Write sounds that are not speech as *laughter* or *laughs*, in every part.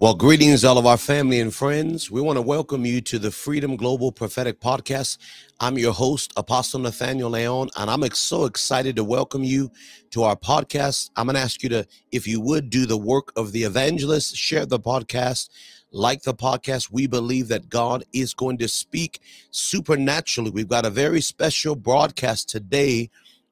Well, greetings, all of our family and friends. We want to welcome you to the Freedom Global Prophetic Podcast. I'm your host, Apostle Nathaniel Leon, and I'm so excited to welcome you to our podcast. I'm going to ask you to, if you would, do the work of the evangelist, share the podcast, like the podcast. We believe that God is going to speak supernaturally. We've got a very special broadcast today.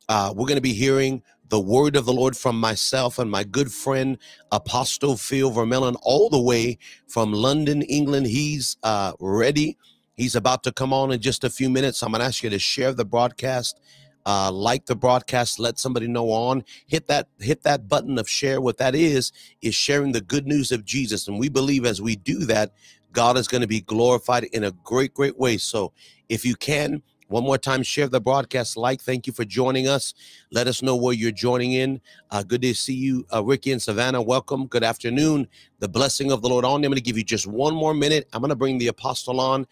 Uh, we're going to be hearing the word of the Lord from myself and my good friend Apostle Phil Vermillion, all the way from London, England. He's uh, ready. He's about to come on in just a few minutes. I'm going to ask you to share the broadcast, uh, like the broadcast, let somebody know on. Hit that hit that button of share. What that is is sharing the good news of Jesus, and we believe as we do that, God is going to be glorified in a great, great way. So, if you can one more time, share the broadcast. Like, thank you for joining us. Let us know where you're joining in. Uh, good to see you, uh, Ricky and Savannah. Welcome. Good afternoon. The blessing of the Lord on. I'm going to give you just one more minute. I'm going to bring the apostle on,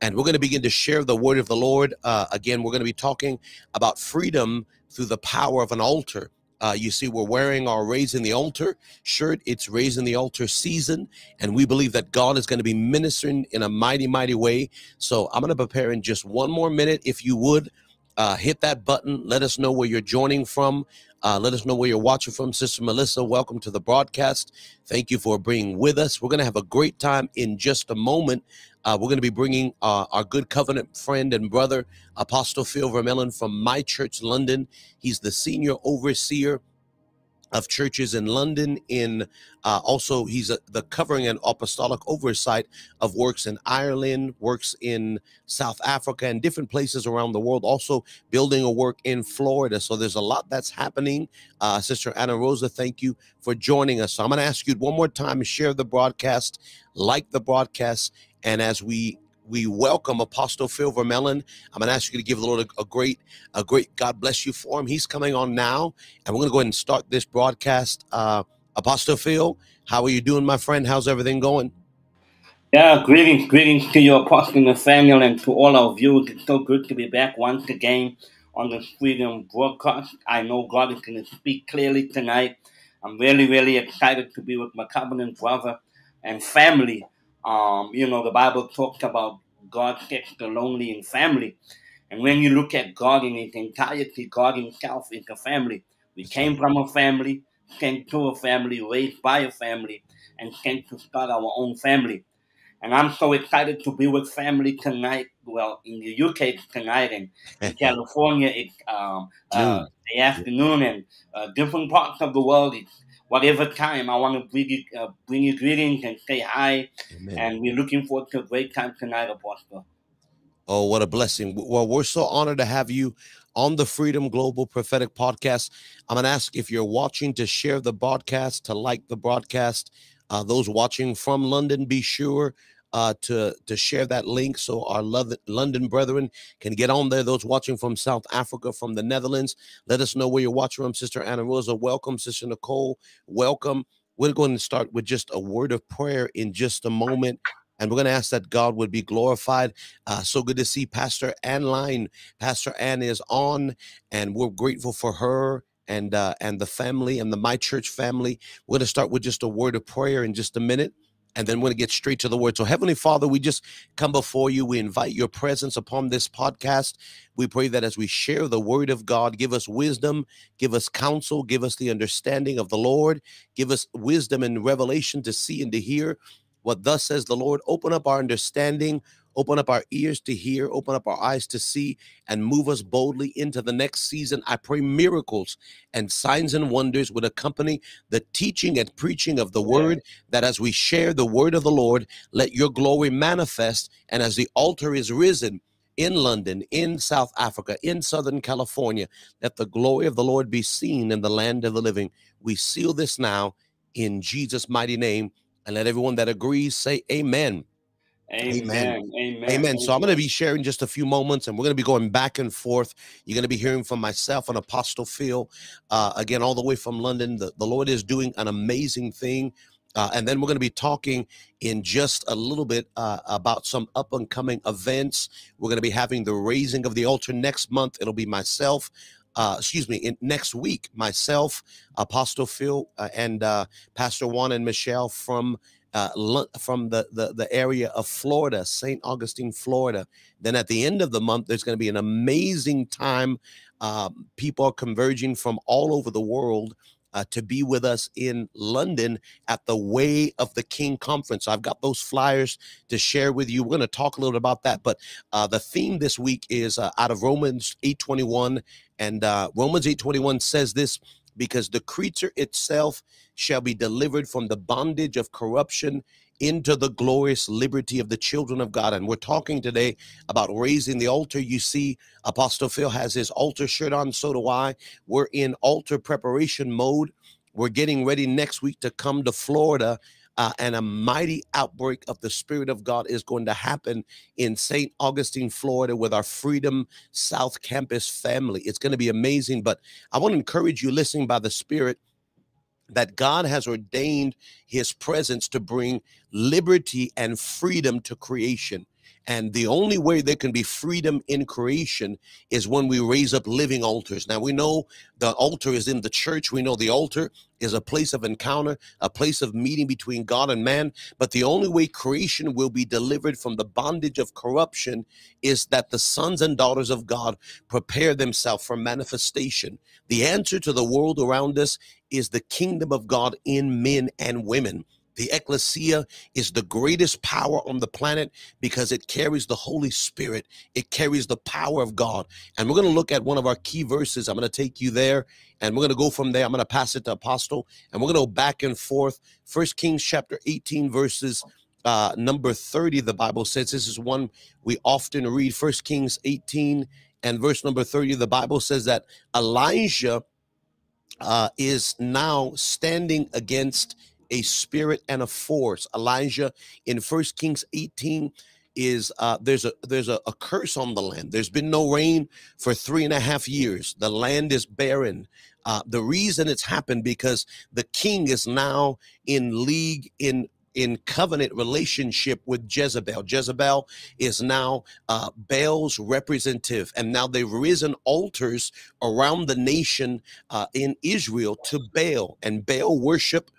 and we're going to begin to share the word of the Lord. Uh, again, we're going to be talking about freedom through the power of an altar. Uh, you see, we're wearing our Raising the Altar shirt. It's Raising the Altar season, and we believe that God is going to be ministering in a mighty, mighty way. So I'm going to prepare in just one more minute. If you would, uh, hit that button. Let us know where you're joining from. Uh, let us know where you're watching from. Sister Melissa, welcome to the broadcast. Thank you for being with us. We're going to have a great time in just a moment. Uh, we're going to be bringing uh, our good covenant friend and brother, Apostle Phil Vermillion from My Church London. He's the senior overseer of churches in London. In uh, also, he's a, the covering and apostolic oversight of works in Ireland, works in South Africa, and different places around the world. Also, building a work in Florida. So there's a lot that's happening. Uh, Sister Anna Rosa, thank you for joining us. So I'm going to ask you one more time: to share the broadcast, like the broadcast, and as we we welcome Apostle Phil Vermillion. I'm going to ask you to give the Lord a, a, great, a great God bless you for him. He's coming on now, and we're going to go ahead and start this broadcast. Uh, Apostle Phil, how are you doing, my friend? How's everything going? Yeah, greetings, greetings to your Apostle Nathaniel, and to all our viewers. It's so good to be back once again on the Freedom broadcast. I know God is going to speak clearly tonight. I'm really, really excited to be with my covenant brother and family um, you know, the Bible talks about God takes the lonely in family. And when you look at God in his entirety, God himself is a family. We came from a family, came to a family, raised by a family, and came to start our own family. And I'm so excited to be with family tonight. Well, in the UK tonight, and in *laughs* California, it's um, uh, the afternoon, and uh, different parts of the world, it's whatever time. I want to bring you, uh, bring you greetings and say hi. Amen. And we're looking forward to a great time tonight, Apostle. Oh, what a blessing. Well, we're so honored to have you on the Freedom Global Prophetic Podcast. I'm going to ask if you're watching to share the broadcast, to like the broadcast. Uh, those watching from London, be sure uh, to to share that link so our London brethren can get on there. Those watching from South Africa, from the Netherlands, let us know where you're watching from. Sister Anna Rosa, welcome. Sister Nicole, welcome. We're going to start with just a word of prayer in just a moment. And we're going to ask that God would be glorified. Uh, so good to see Pastor Ann Line. Pastor Ann is on, and we're grateful for her and uh, and the family and the My Church family. We're going to start with just a word of prayer in just a minute and then we're going to get straight to the word. So, Heavenly Father, we just come before you. We invite your presence upon this podcast. We pray that as we share the word of God, give us wisdom, give us counsel, give us the understanding of the Lord, give us wisdom and revelation to see and to hear what thus says the Lord. Open up our understanding, Open up our ears to hear, open up our eyes to see, and move us boldly into the next season. I pray miracles and signs and wonders would accompany the teaching and preaching of the word, that as we share the word of the Lord, let your glory manifest. And as the altar is risen, in London, in South Africa, in Southern California, that the glory of the Lord be seen in the land of the living. We seal this now in Jesus' mighty name. And let everyone that agrees say, Amen. Amen. Amen. Amen. Amen. So I'm going to be sharing just a few moments and we're going to be going back and forth. You're going to be hearing from myself and Apostle Phil, uh, again, all the way from London. The, the Lord is doing an amazing thing. Uh, and then we're going to be talking in just a little bit uh, about some up and coming events. We're going to be having the raising of the altar next month. It'll be myself, uh, excuse me, in, next week, myself, Apostle Phil, uh, and uh, Pastor Juan and Michelle from uh, from the, the, the area of Florida, St. Augustine, Florida. Then at the end of the month, there's going to be an amazing time. Um, people are converging from all over the world uh, to be with us in London at the Way of the King conference. I've got those flyers to share with you. We're going to talk a little about that. But uh, the theme this week is uh, out of Romans 8:21, and uh, Romans 8:21 says this because the creature itself shall be delivered from the bondage of corruption into the glorious liberty of the children of God. And we're talking today about raising the altar. You see, Apostle Phil has his altar shirt on, so do I. We're in altar preparation mode. We're getting ready next week to come to Florida. Uh, and a mighty outbreak of the Spirit of God is going to happen in St. Augustine, Florida, with our Freedom South Campus family. It's going to be amazing. But I want to encourage you listening by the Spirit that God has ordained his presence to bring liberty and freedom to creation. And the only way there can be freedom in creation is when we raise up living altars. Now, we know the altar is in the church. We know the altar is a place of encounter, a place of meeting between God and man. But the only way creation will be delivered from the bondage of corruption is that the sons and daughters of God prepare themselves for manifestation. The answer to the world around us is the kingdom of God in men and women. The ecclesia is the greatest power on the planet because it carries the Holy Spirit. It carries the power of God. And we're going to look at one of our key verses. I'm going to take you there and we're going to go from there. I'm going to pass it to Apostle and we're going to go back and forth. First Kings chapter 18, verses uh, number 30. The Bible says this is one we often read. First Kings 18 and verse number 30. The Bible says that Elijah uh, is now standing against a spirit and a force. Elijah in First Kings 18 is uh, there's a there's a, a, curse on the land. There's been no rain for three and a half years. The land is barren. Uh, the reason it's happened because the king is now in league in in covenant relationship with Jezebel. Jezebel is now uh, Baal's representative, and now they've risen altars around the nation uh, in Israel to Baal, and Baal worship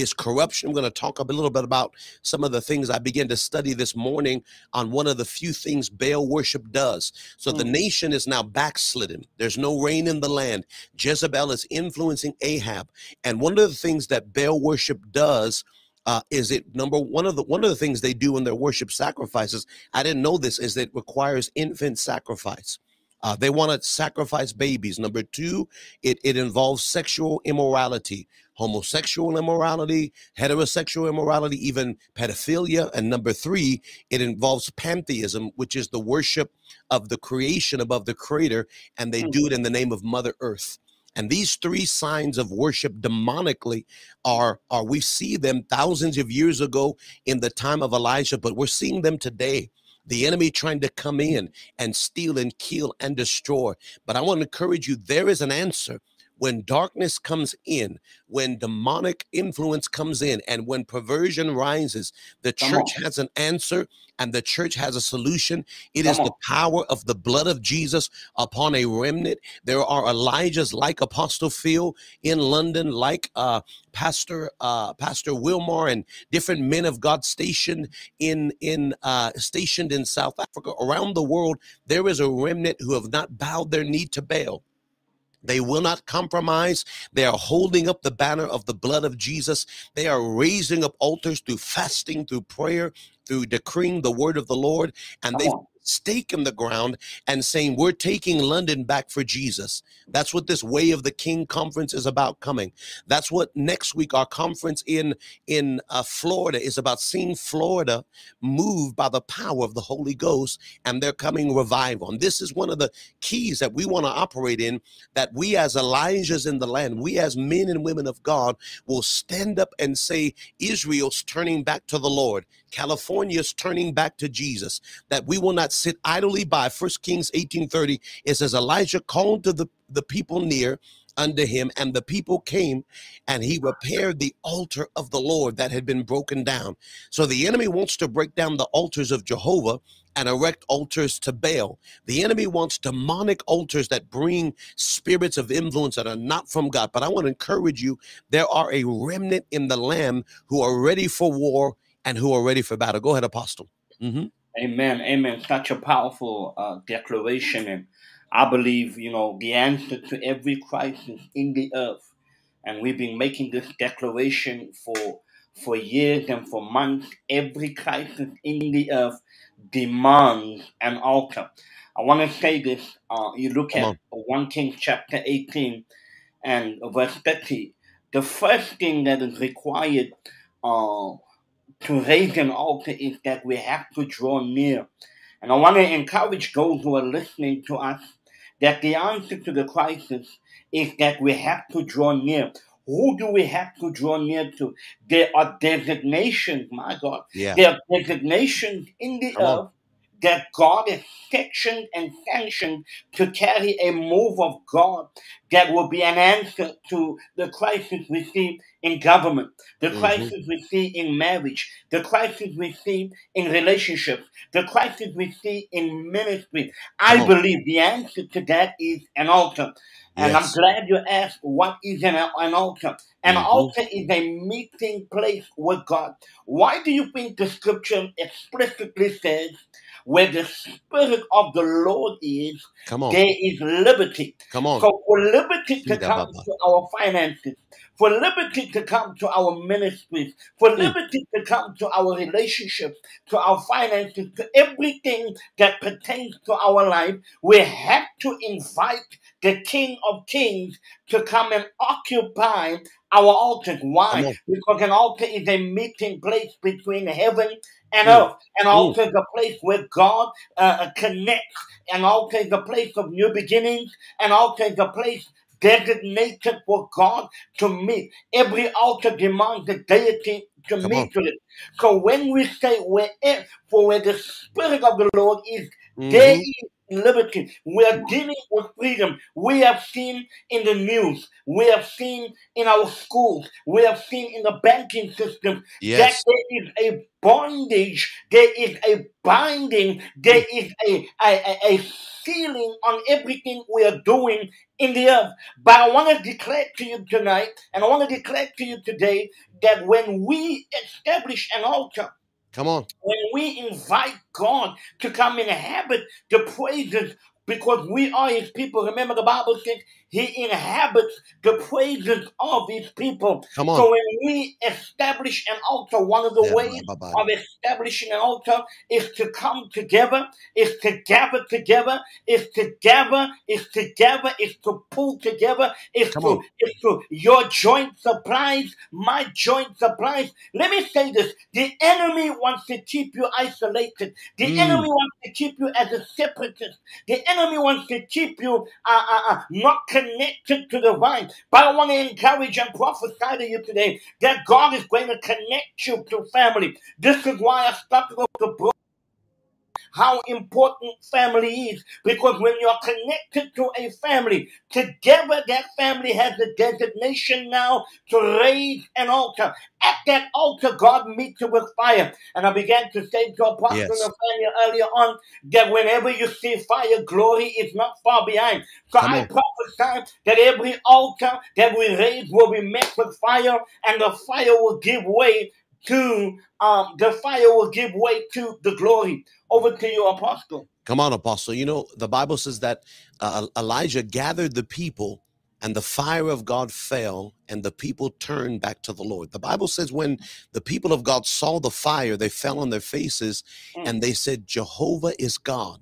is corruption. I'm going to talk a little bit about some of the things I began to study this morning on one of the few things Baal worship does. So mm. the nation is now backslidden. There's no rain in the land. Jezebel is influencing Ahab. And one of the things that Baal worship does uh, is it number one of the one of the things they do in their worship sacrifices i didn't know this is that it requires infant sacrifice uh, they want to sacrifice babies. Number two, it, it involves sexual immorality, homosexual immorality, heterosexual immorality, even pedophilia. And number three, it involves pantheism, which is the worship of the creation above the creator. And they do it in the name of Mother Earth. And these three signs of worship demonically are, are we see them thousands of years ago in the time of Elijah, but we're seeing them today the enemy trying to come in and steal and kill and destroy. But I want to encourage you there is an answer when darkness comes in, when demonic influence comes in, and when perversion rises, the Come church on. has an answer and the church has a solution. It Come is on. the power of the blood of Jesus upon a remnant. There are Elijahs like Apostle Phil in London, like uh, Pastor uh, Pastor Wilmar, and different men of God stationed in in uh, stationed in South Africa around the world. There is a remnant who have not bowed their knee to Baal. They will not compromise. They are holding up the banner of the blood of Jesus. They are raising up altars through fasting, through prayer, through decreeing the word of the Lord. And they stake in the ground and saying, We're taking London back for Jesus. That's what this Way of the King conference is about coming. That's what next week our conference in, in uh, Florida is about seeing Florida moved by the power of the Holy Ghost and they're coming revival. And this is one of the keys that we want to operate in that we as Elijahs in the land, we as men and women of God will stand up and say, Israel's turning back to the Lord. California's turning back to Jesus, that we will not sit idly by. First Kings 18:30, it says Elijah called to the, the people near unto him, and the people came, and he repaired the altar of the Lord that had been broken down. So the enemy wants to break down the altars of Jehovah and erect altars to Baal. The enemy wants demonic altars that bring spirits of influence that are not from God. But I want to encourage you there are a remnant in the Lamb who are ready for war and who are ready for battle. Go ahead, Apostle. Mm-hmm. Amen. Amen. Such a powerful uh, declaration. And I believe, you know, the answer to every crisis in the earth. And we've been making this declaration for for years and for months. Every crisis in the earth demands an altar. I want to say this. Uh, you look Come at on. 1 Kings chapter 18 and verse 30. The first thing that is required uh, to raise an altar is that we have to draw near. And I want to encourage those who are listening to us that the answer to the crisis is that we have to draw near. Who do we have to draw near to? There are designations, my God. Yeah. There are designations in the Come earth on that God is sectioned and sanctioned to carry a move of God that will be an answer to the crisis we see in government, the mm-hmm. crisis we see in marriage, the crisis we see in relationships, the crisis we see in ministry. I believe the answer to that is an altar. And yes. I'm glad you asked what is an, an altar. An mm-hmm. altar is a meeting place with God. Why do you think the scripture explicitly says where the Spirit of the Lord is, Come on. there is liberty. Come on. So for liberty to come to our finances, for liberty to come to our ministries, for mm. liberty to come to our relationships, to our finances, to everything that pertains to our life, we have to invite the King of Kings to come and occupy our altars. Why? Because an altar is a meeting place between heaven and earth. An altar is a place where God uh, connects. An altar is a place of new beginnings. An altar is a place designated for God to meet. Every altar demands the deity to Come meet with it. So when we say where, for where the Spirit of the Lord is, mm-hmm. there is liberty. We are dealing with freedom. We have seen in the news, we have seen in our schools, we have seen in the banking system yes. that there is a bondage, there is a binding, there mm. is a, a, a sealing on everything we are doing in the earth. But I want to declare to you tonight, and I want to declare to you today that when we establish an altar, Come on. When we invite God to come inhabit the praises because we are his people. Remember, the Bible says he inhabits the praises of his people. Come on. So when we establish an altar, one of the yeah, ways bye, bye, bye. of establishing an altar is to come together, is to gather together, is to gather, is to gather, is to pull together, is come to on. is to your joint supplies, my joint supplies. Let me say this: the enemy wants to keep you isolated. The mm. enemy wants to keep you as a separatist. The enemy enemy wants to keep you uh, uh, uh, not connected to the vine. But I want to encourage and prophesy to you today that God is going to connect you to family. This is why I started with the how important family is. Because when you're connected to a family, together that family has a designation now to raise an altar. At that altar, God meets you with fire. And I began to say to Apostle yes. Nathaniel earlier on that whenever you see fire, glory is not far behind. So Come I on. prophesy that every altar that we raise will be met with fire, and the fire will give way to um, the fire will give way to the glory. Over to you, Apostle. Come on, Apostle. You know, the Bible says that uh, Elijah gathered the people and the fire of God fell and the people turned back to the Lord. The Bible says when the people of God saw the fire, they fell on their faces mm. and they said, Jehovah is God.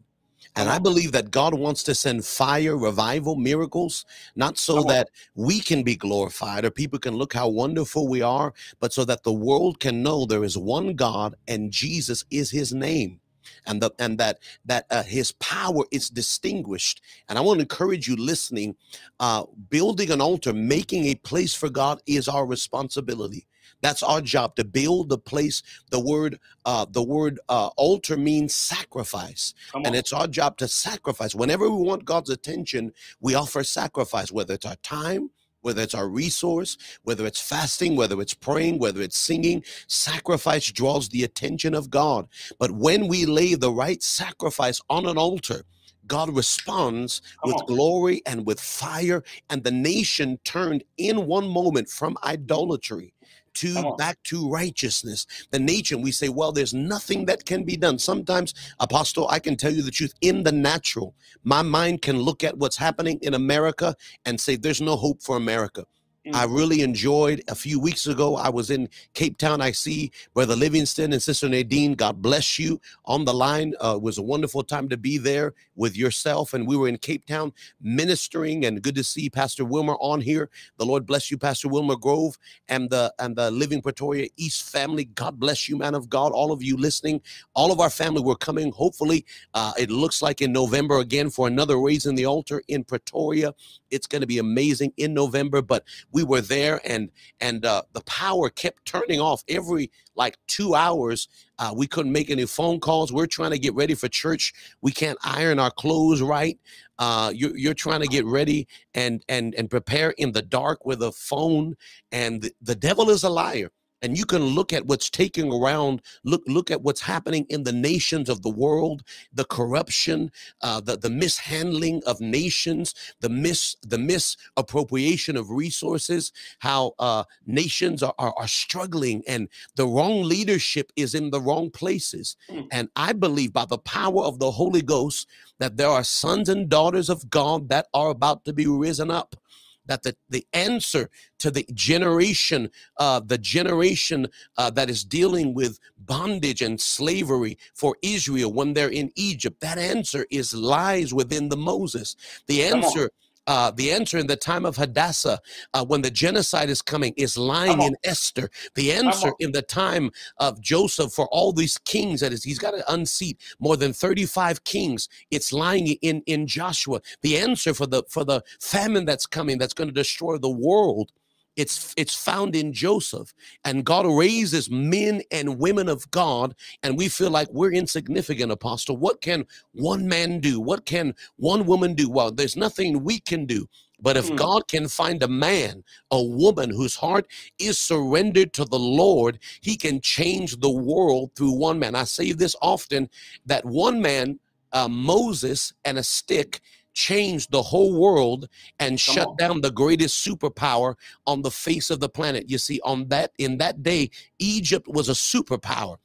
And I believe that God wants to send fire, revival, miracles, not so that we can be glorified or people can look how wonderful we are, but so that the world can know there is one God and Jesus is his name. And, the, and that that uh, his power is distinguished and i want to encourage you listening uh, building an altar making a place for god is our responsibility that's our job to build the place. The word, uh, the word uh, altar means sacrifice, and it's our job to sacrifice. Whenever we want God's attention, we offer sacrifice, whether it's our time, whether it's our resource, whether it's fasting, whether it's praying, whether it's singing, sacrifice draws the attention of God. But when we lay the right sacrifice on an altar, God responds Come with on. glory and with fire, and the nation turned in one moment from idolatry to back to righteousness. The nation, we say, well, there's nothing that can be done. Sometimes, Apostle, I can tell you the truth. In the natural, my mind can look at what's happening in America and say, there's no hope for America. I mm. really enjoyed a few weeks ago. I was in Cape Town. I see Brother Livingston and Sister Nadine. God bless you on the line. Uh, it was a wonderful time to be there with yourself. And we were in Cape Town ministering. And good to see Pastor Wilmer on here. The Lord bless you, Pastor Wilmer Grove, and the and the Living Pretoria East family. God bless you, man of God. All of you listening, all of our family. We're coming. Hopefully, uh, it looks like in November again for another raise in the altar in Pretoria. It's going to be amazing in November. But we were there and and uh, the power kept turning off every like two hours. Uh, we couldn't make any phone calls. We're trying to get ready for church. We can't iron our clothes right. Uh, you're, you're trying to get ready and and and prepare in the dark with a phone and the, the devil is a liar and you can look at what's taking around look look at what's happening in the nations of the world the corruption uh, the, the mishandling of nations the mis the misappropriation of resources how uh, nations are, are, are struggling and the wrong leadership is in the wrong places mm. and i believe by the power of the holy ghost that there are sons and daughters of god that are about to be risen up that the, the answer to the generation, uh, the generation uh, that is dealing with bondage and slavery for Israel when they're in Egypt, that answer is lies within the Moses. The answer uh, the answer in the time of Hadassah, uh, when the genocide is coming, is lying in Esther. The answer in the time of Joseph for all these kings that is, he's got to unseat more than 35 kings. It's lying in in Joshua. The answer for the for the famine that's coming, that's going to destroy the world it's it's found in Joseph. And God raises men and women of God, and we feel like we're insignificant, apostle. What can one man do? What can one woman do? Well, there's nothing we can do. But if mm. God can find a man, a woman whose heart is surrendered to the Lord, he can change the world through one man. I say this often that one man, uh, Moses, and a stick changed the whole world and Come shut on. down the greatest superpower on the face of the planet. You see, on that in that day, Egypt was a superpower.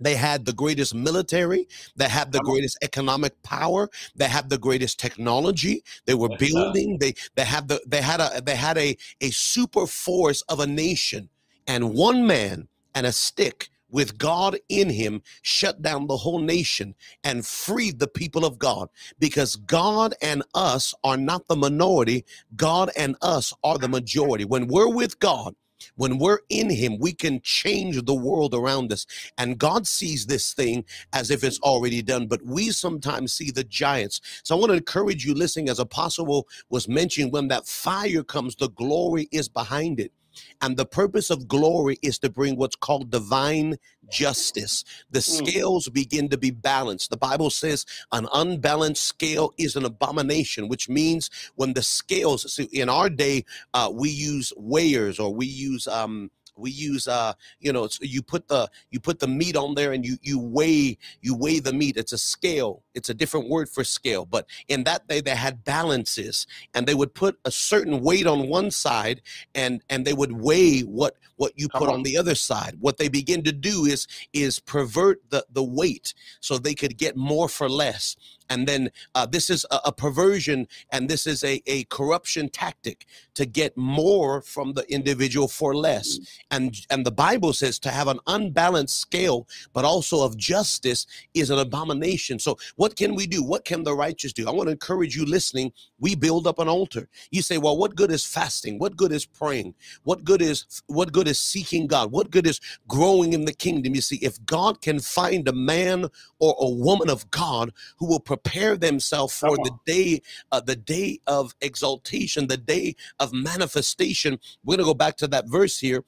They had the greatest military. They had the greatest economic power. They had the greatest technology. They were building. They they had the they had a they had a a super force of a nation. And one man and a stick with God in him, shut down the whole nation and freed the people of God because God and us are not the minority. God and us are the majority. When we're with God, when we're in him we can change the world around us and god sees this thing as if it's already done but we sometimes see the giants so i want to encourage you listening as apostle was mentioning when that fire comes the glory is behind it and the purpose of glory is to bring what's called divine justice. The hmm. scales begin to be balanced. The Bible says an unbalanced scale is an abomination, which means when the scales, see, in our day, uh, we use weighers or we use, um, we use uh you know you put the you put the meat on there and you you weigh you weigh the meat. It's a scale. It's a different word for scale but in that day they had balances and they would put a certain weight on one side and and they would weigh what what you put on. on the other side. What they begin to do is is pervert the the weight so they could get more for less. And then uh, this is a, a, perversion and this is a, a corruption tactic to get more from the individual for less. Mm. And and the bible says to have an unbalanced scale but also of justice is an abomination. So what can we do? What can the righteous do? I want to encourage you listening. We build up an altar. You say well what good is fasting? What good is praying? What good is what good is seeking god? What good is growing in the kingdom? You see if god can find a man or a woman of god who will prepare themselves for the day, uh, the day of exaltation, the day of manifestation. We're going to go back to that verse here.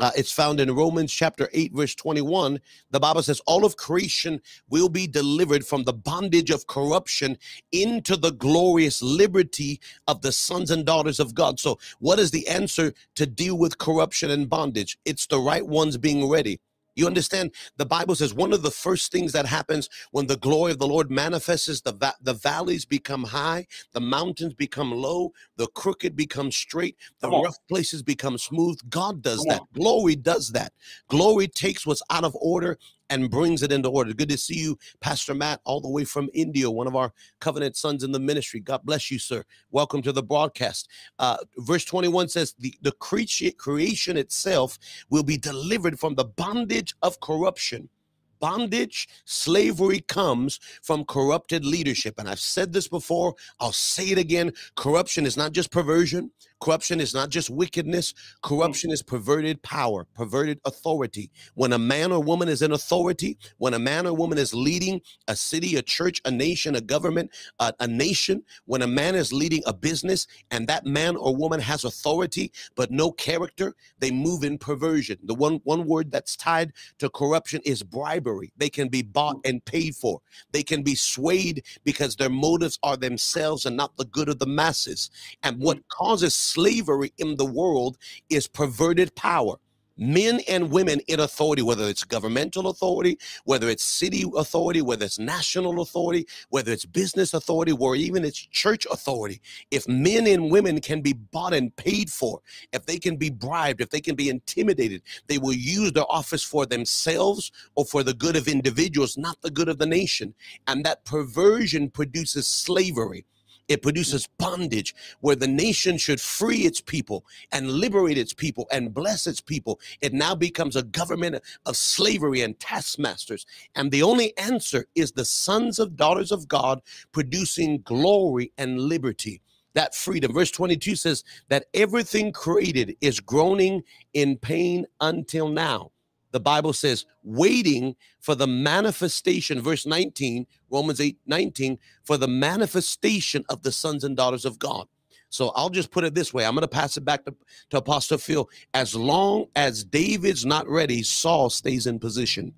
Uh, it's found in Romans chapter 8, verse 21. The Bible says, All of creation will be delivered from the bondage of corruption into the glorious liberty of the sons and daughters of God. So, what is the answer to deal with corruption and bondage? It's the right ones being ready You understand? The Bible says one of the first things that happens when the glory of the Lord manifests is the, va- the valleys become high, the mountains become low, the crooked become straight, the Come on. rough places become smooth. God does Come that. Glory does that. Glory takes what's out of order and brings it into order. Good to see you, Pastor Matt, all the way from India, one of our covenant sons in the ministry. God bless you, sir. Welcome to the broadcast. Uh, verse 21 says, The, the creature, creation itself will be delivered from the bondage of corruption. Bondage, slavery comes from corrupted leadership. And I've said this before, I'll say it again. Corruption is not just perversion, corruption is not just wickedness, hmm. corruption is perverted power, perverted authority. When a man or woman is in authority, when a man or woman is leading a city, a church, a nation, a government, a, a nation, when a man is leading a business and that man or woman has authority but no character, they move in perversion. The one, one word that's tied to corruption is bribery. They can be bought hmm. and paid for. They can be swayed because their motives are themselves and not the good of the masses. And what hmm. causes slavery in the world is perverted power. Men and women in authority, whether it's governmental authority, whether it's city authority, whether it's national authority, whether it's business authority, or even it's church authority. If men and women can be bought and paid for, if they can be bribed, if they can be intimidated, they will use their office for themselves or for the good of individuals, not the good of the nation. And that perversion produces slavery. It produces bondage where the nation should free its people and liberate its people and bless its people. It now becomes a government of slavery and taskmasters. And the only answer is the sons of daughters of God producing glory and liberty. That freedom. Verse 22 says that everything created is groaning in pain until now. The Bible says, waiting for the manifestation, verse 19, Romans 8 19, for the manifestation of the sons and daughters of God. So I'll just put it this way. I'm going to pass it back to, to Apostle Phil. As long as David's not ready, Saul stays in position.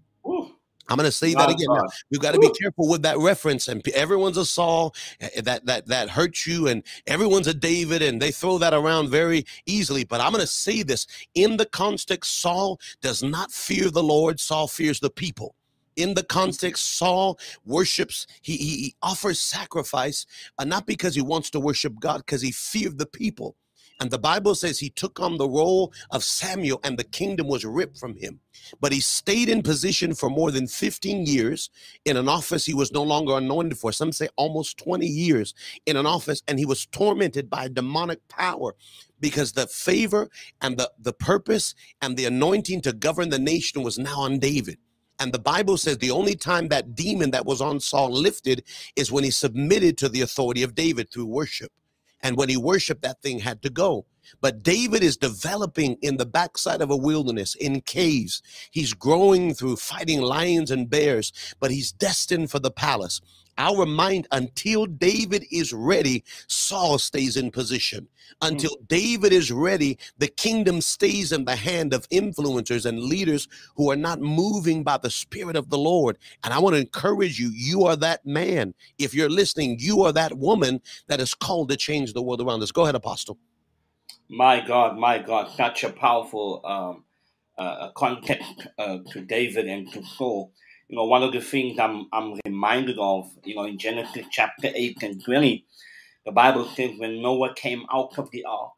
I'm going to say that again. Now. We've got to be careful with that reference. And everyone's a Saul eh, that that that hurts you, and everyone's a David, and they throw that around very easily. But I'm going to say this in the context: Saul does not fear the Lord. Saul fears the people. In the context, Saul worships. He he, he offers sacrifice, uh, not because he wants to worship God, because he feared the people. And the Bible says he took on the role of Samuel, and the kingdom was ripped from him but he stayed in position for more than 15 years in an office he was no longer anointed for. Some say almost 20 years in an office, and he was tormented by demonic power because the favor and the, the purpose and the anointing to govern the nation was now on David. And the Bible says the only time that demon that was on Saul lifted is when he submitted to the authority of David through worship. And when he worshiped, that thing had to go. But David is developing in the backside of a wilderness, in caves. He's growing through fighting lions and bears, but he's destined for the palace. Our mind, until David is ready, Saul stays in position. Until David is ready, the kingdom stays in the hand of influencers and leaders who are not moving by the Spirit of the Lord. And I want to encourage you you are that man. If you're listening, you are that woman that is called to change the world around us. Go ahead, Apostle. My God, my God, such a powerful um, uh, context uh, to David and to Saul. You know, one of the things I'm, I'm reminded of, you know, in Genesis chapter 8 and 20, the Bible says when Noah came out of the ark,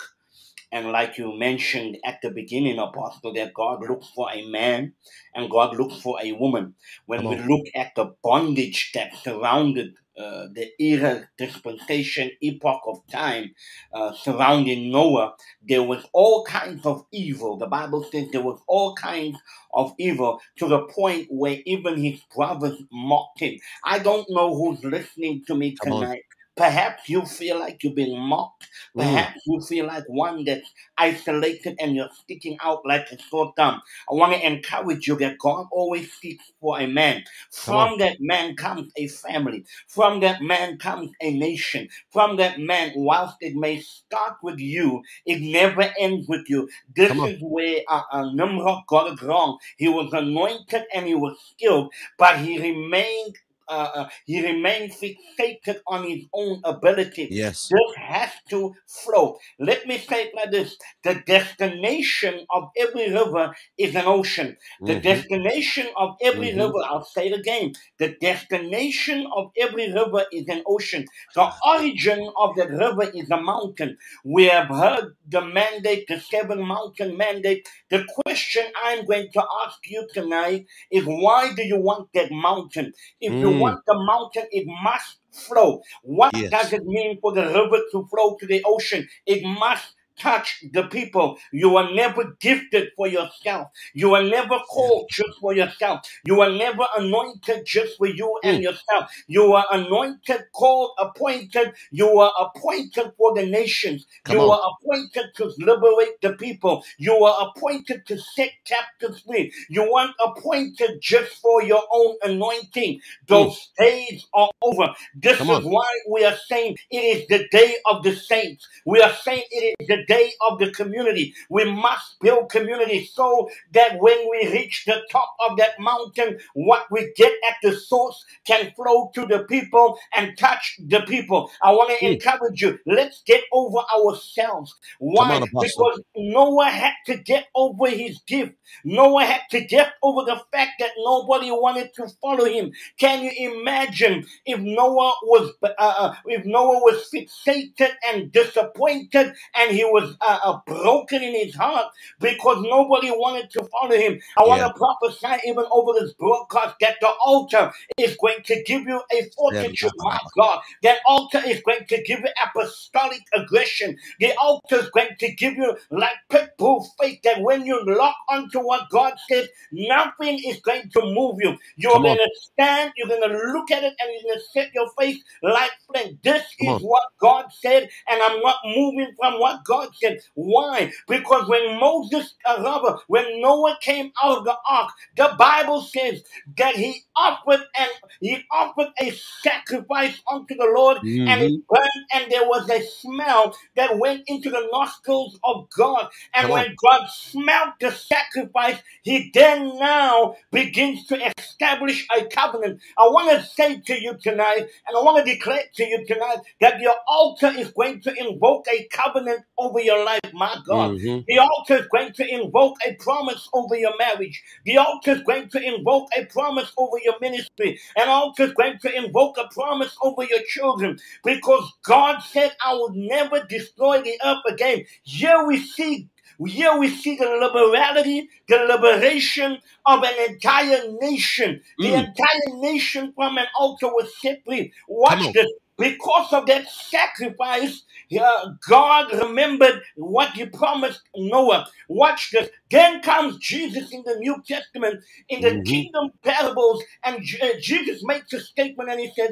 and like you mentioned at the beginning, Apostle, that God looked for a man and God looked for a woman. When we look at the bondage that surrounded uh, the era, dispensation, epoch of time uh, surrounding Noah, there was all kinds of evil. The Bible says there was all kinds of evil to the point where even his brothers mocked him. I don't know who's listening to me Come tonight. Perhaps you feel like you're being mocked. Mm, Perhaps you feel like one that's isolated and you're sticking out like a sore thumb. I want to encourage you that God always seeks for a man. From that man comes a family. From that man comes a nation. From that man, whilst it may start with you, it never ends with you. This is where uh, uh, Nimrod got it wrong. He was anointed and he was skilled, but he remained uh, uh, he remains fixated on his own ability. Yes. This has to flow. Let me say it like this the destination of every river is an ocean. The Mhm. destination of every Mhm. river, I'll say it again, the destination of every river is an ocean. The origin of that river is a mountain. We have heard the mandate, the seven mountain mandate. The question I'm going to ask you tonight is why do you want that mountain? If you Mm. want the mountain, it must flow. What Yes. does it mean for the river to flow to the ocean? It must touch the people. You are never gifted for yourself. You are never called just for yourself. You are never anointed just for you and Mm. yourself. You are anointed, called, appointed. You are appointed for the nations. Come you on. are appointed to liberate the people. You are appointed to set captives free. You aren't appointed just for your own anointing. Those days are over. This Come is on. why we are saying it is the day of the saints. We are saying it is the day of the community. We must build community so that when we reach the top of that mountain, what we get at the source can flow to the people and touch the people. I want to Mm. encourage you. Let's get over ourselves. Why? on, because Noah had to get over his gift. Noah had to get over the fact that nobody wanted to follow him. Can you imagine if Noah was uh, uh, if Noah was fixated and disappointed and he was uh, broken in his heart because nobody wanted to follow him? I want Yeah. to prophesy even over this broadcast that the altar is going to give you a fortitude. My God, that altar is going to give you apostolic aggression. The altar is going to give you like pit bull faith that when you lock onto what God says, nothing is going to move you. You're going to stand, you're going to look at it, and you're going to set your face like flint. This Come is on. what God said, and I'm not moving from what God said. Why? Because when Moses, uh, when Noah came out of the ark, the Bible says that he offered and he offered a sacrifice unto the Lord, and it burned, and there was a smell that went into the nostrils of God. And Come on. when God smelled the sacrifice, He then now begins to establish a covenant. I want to say to you tonight, and I want to declare to you tonight that your altar is going to invoke a covenant over your life, my God. Mhm. The altar is going to invoke a promise over your marriage. The altar is going to invoke a promise over your ministry. An altar is going to invoke a promise over your children because God said, I will never destroy the earth again. Here we see. Here we see the liberality, the liberation of an entire nation. The Mm. entire nation from an altar was set free. Watch this. Because of that sacrifice, uh, God remembered what He promised Noah. Watch this. Then comes Jesus in the New Testament, in the Mhm. kingdom parables, and J- uh, Jesus makes a statement and He says,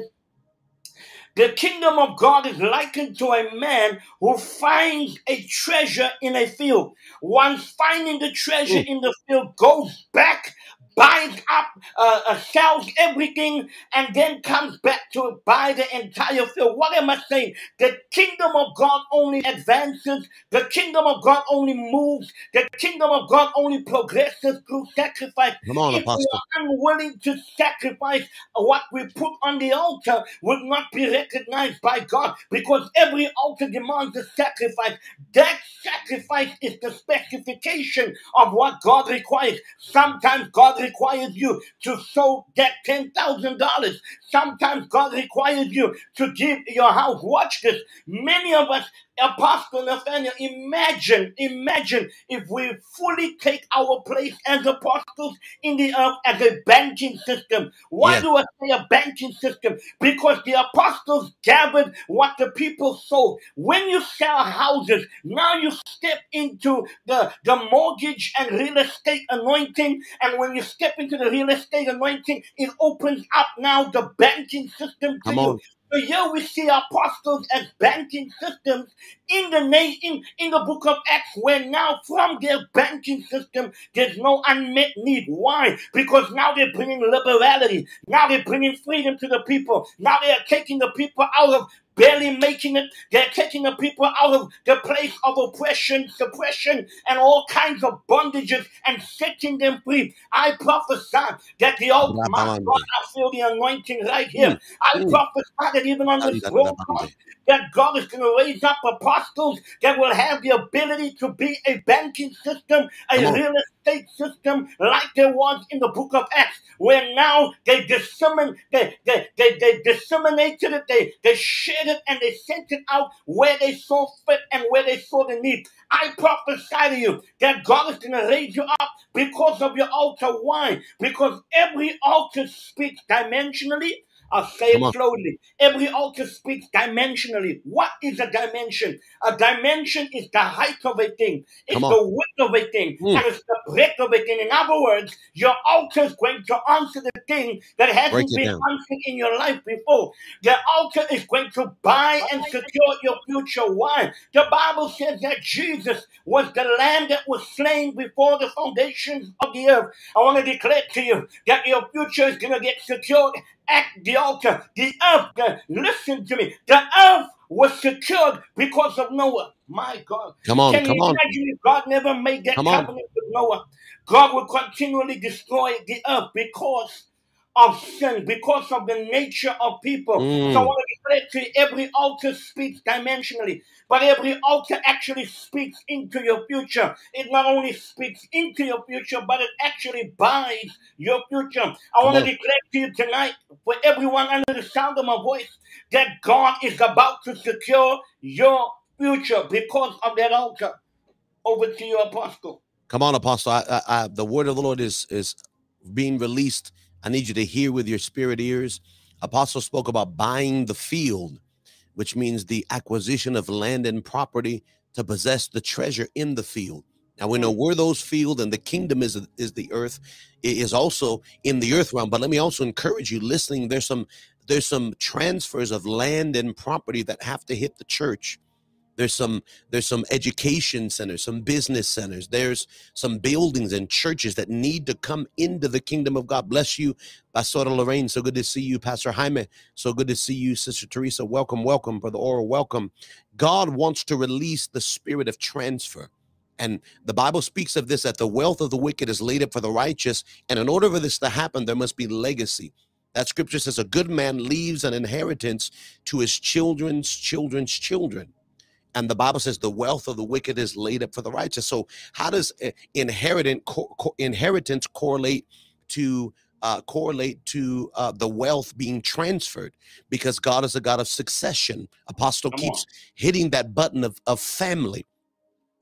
the kingdom of God is likened to a man who finds a treasure in a field. Once finding the treasure Mm. in the field, goes back, buys up, uh, uh, sells everything, and then comes back to buy the entire field. What am I saying? The kingdom of God only advances, the kingdom of God only moves, the kingdom of God only progresses through sacrifice. Come on, If we are unwilling to sacrifice what we put on the altar, will not be recognized by God because every altar demands a sacrifice. That sacrifice is the specification of what God requires. Sometimes God requires you to sow that $10,000. Sometimes God requires you to give your house. Watch this. Many of us, Apostle Nathaniel, imagine, imagine if we fully take our place as apostles in the earth as a banking system. Why Yes. do I say a banking system? Because the apostles gathered what the people sold. When you sell houses, now you step into the, the mortgage and real estate anointing. And when you step into the real estate anointing, it opens up now the banking system to Come you. on. So here we see apostles as banking systems in the in the book of Acts, where now from their banking system there's no unmet need. Why? Because now they're bringing liberality. Now they're bringing freedom to the people. Now they are taking the people out of barely making it. They're taking the people out of the place of oppression, suppression, and all kinds of bondages and setting them free. I prophesy that the old my God, I feel the anointing right here. Mm. I mm. prophesy that even on this broadcast, that God is going to raise up apostles that will have the ability to be a banking system, a real estate system, like there was in the book of Acts, where now they dissemin they, they, they, they disseminated it, they, they shared it, and they sent it out where they saw fit and where they saw the need. I prophesy to you that God is going to raise you up because of your altar. Why? Because every altar speaks dimensionally, I'll say it slowly. Every altar speaks dimensionally. What is a dimension? A dimension is the height of a thing, it's the width of a thing, mm. and it's the breadth of a thing. In other words, your altar is going to answer the thing that hasn't been down. answered in your life before. The altar is going to buy and secure your future. Why? The Bible says that Jesus was the lamb that was slain before the foundations of the earth. I want to declare to you that your future is going to get secured at the altar. The earth, uh, listen to me, the earth was secured because of Noah. My God. Come on, Can come you on. if God never made that Come on. covenant with Noah? God will continually destroy the earth because of sin, because of the nature of people. So I Mm. want to declare to you, every altar speaks dimensionally, but every altar actually speaks into your future. It not only speaks into your future, but it actually buys your future. I want to declare to you tonight, for everyone under the sound of my voice, that God is about to secure your future because of that altar. Over to you, Apostle. Come on, Apostle. I, I, I, the word of the Lord is is being released. I need you to hear with your spirit ears. Apostle spoke about buying the field, which means the acquisition of land and property to possess the treasure in the field. Now we know where those field and the kingdom is is the earth it is also in the earth realm. But let me also encourage you listening. There's some there's some transfers of land and property that have to hit the church there's some there's some education centers some business centers. There's some buildings and churches that need to come into the kingdom of god. Bless you pastor lorraine. So good to see you pastor jaime. So good to see you sister teresa. Welcome welcome brother oral. Welcome. God wants to release the spirit of transfer. And the bible speaks of this that the wealth of the wicked is laid up for the righteous. And in order for this to happen there must be legacy. That scripture says a good man leaves an inheritance to his children's children's children and the Bible says the wealth of the wicked is laid up for the righteous. So how does uh, inheritance co- co- inheritance correlate to uh, correlate to uh, the wealth being transferred? Because God is a God of succession. Apostle Come keeps hitting that button of, of family.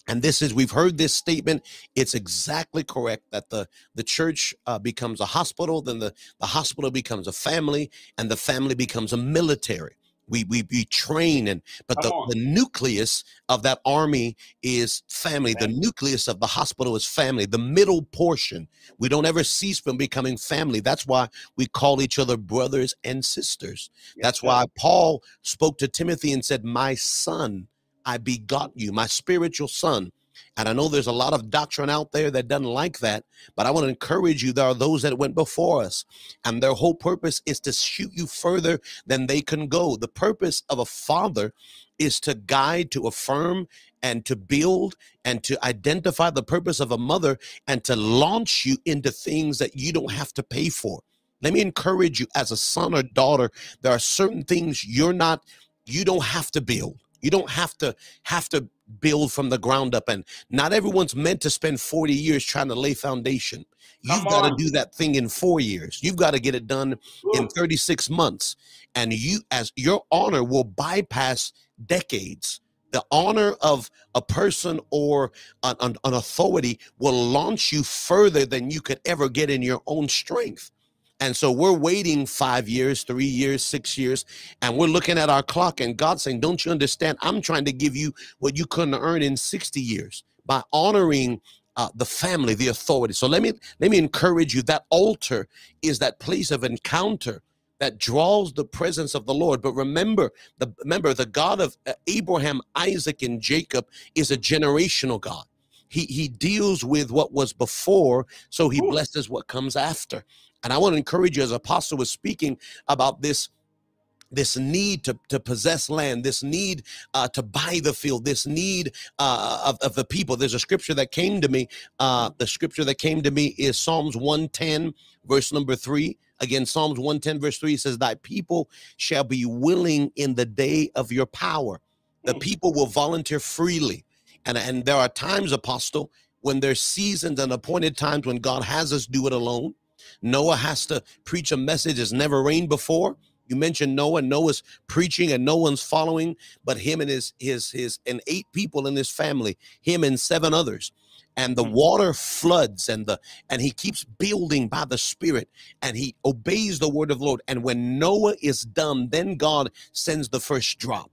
And this is we've heard this statement. It's exactly correct that the the church uh, becomes a hospital, then the the hospital becomes a family, and the family becomes a military. We we, we train and but the, the nucleus of that army is family. The nucleus of the hospital is family. The middle portion we don't ever cease from becoming family. That's why we call each other brothers and sisters. Yes, That's sir. why Paul spoke to Timothy and said, "My son." I begot you, my spiritual son. And I know there's a lot of doctrine out there that doesn't like that, but I want to encourage you. There are those that went before us, and their whole purpose is to shoot you further than they can go. The purpose of a father is to guide, to affirm, and to build and to identify the purpose of a mother and to launch you into things that you don't have to pay for. Let me encourage you as a son or daughter, there are certain things you're not, you don't have to build. You don't have to have to build from the ground up. And not everyone's meant to spend 40 years trying to lay foundation. You've got to do that thing in four years. You've got to get it done in 36 months. And you, as your honor, will bypass decades. The honor of a person or an, an, an authority will launch you further than you could ever get in your own strength. And so we're waiting five years, three years, six years, and we're looking at our clock, and God's saying, Don't you understand? I'm trying to give you what you couldn't earn in 60 years by honoring uh, the family, the authority. So let me let me encourage you. That altar is that place of encounter that draws the presence of the Lord. But remember, the remember the God of uh, Abraham, Isaac, and Jacob is a generational God. He he deals with what was before, so he blesses what comes after. And I want to encourage you, as Apostle was speaking about this this need to, to possess land, this need uh, to buy the field, this need uh, of, of the people. There's a scripture that came to me. Uh, the scripture that came to me is Psalms 110, verse number three. Again, Psalms 110, verse 3 says, Thy people shall be willing in the day of your power. The mm. people will volunteer freely. And, and there are times, Apostle, when there's seasons and appointed times when God has us do it alone. Noah has to preach a message that's never rained before. You mentioned Noah. Noah's preaching and no one's following, but him and his his his and eight people in his family, him and seven others. And the hmm. water floods and the and he keeps building by the spirit and he obeys the word of the Lord. And when Noah is done, then God sends the first drop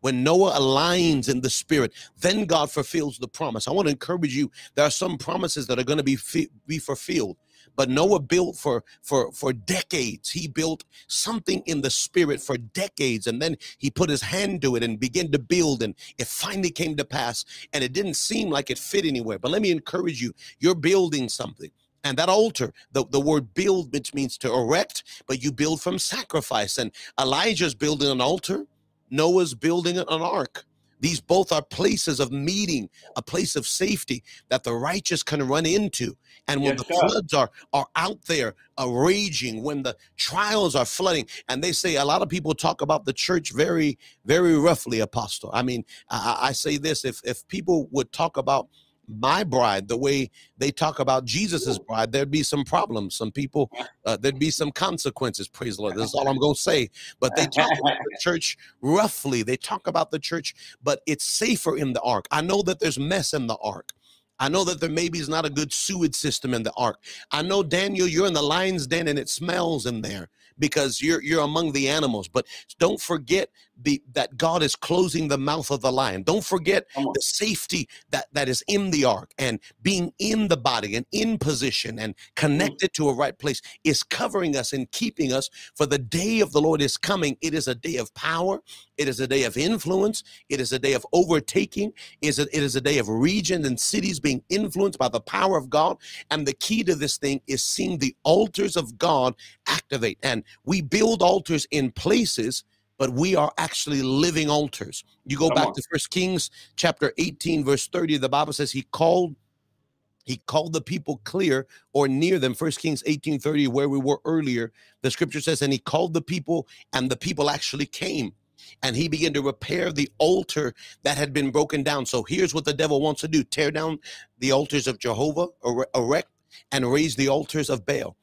when Noah aligns in the spirit, then God fulfills the promise. I want to encourage you. There are some promises that are going to be be fulfilled. But Noah built for for for decades. He built something in the spirit for decades, and then he put his hand to it and began to build, and it finally came to pass. And it didn't seem like it fit anywhere. But let me encourage you: you're building something. And that altar, the, the word build, which means to erect, but you build from sacrifice. And Elijah's building an altar, Noah's building an ark. These both are places of meeting, a place of safety that the righteous can run into. And when yes, the floods are, are out there uh, raging, when the trials are flooding, and they say a lot of people talk about the church very, very roughly, Apostle. I mean, I, I say this if, if people would talk about my bride the way they talk about Jesus's bride, there'd be some problems. Some people, uh, there'd be some consequences. Praise the Lord. That's all I'm going to say. But they talk about the *laughs* church roughly. They talk about the church, but it's safer in the ark. I know that there's mess in the ark. I know that there maybe is not a good sewage system in the ark. I know Daniel, you're in the lion's den and it smells in there because you're you're among the animals. But don't forget be, that God is closing the mouth of the lion. Don't forget the safety that, that is in the ark and being in the body and in position and mm. connected to a right place is covering us and keeping us for the day of the Lord is coming. It is a day of power. It is a day of influence. It is a day of overtaking. It is a, it is a day of regions and cities being influenced by the power of God. And the key to this thing is seeing the altars of God activate. And we build altars in places but we are actually living altars. You go Come back on. to First Kings chapter 18, verse 30, the Bible says he called he called the people clear or near them first kings 1830 where we were earlier the scripture says and he called the people and the people actually came and he began to repair the altar that had been broken down so here's what the devil wants to do tear down the altars of jehovah erect and raise the altars of baal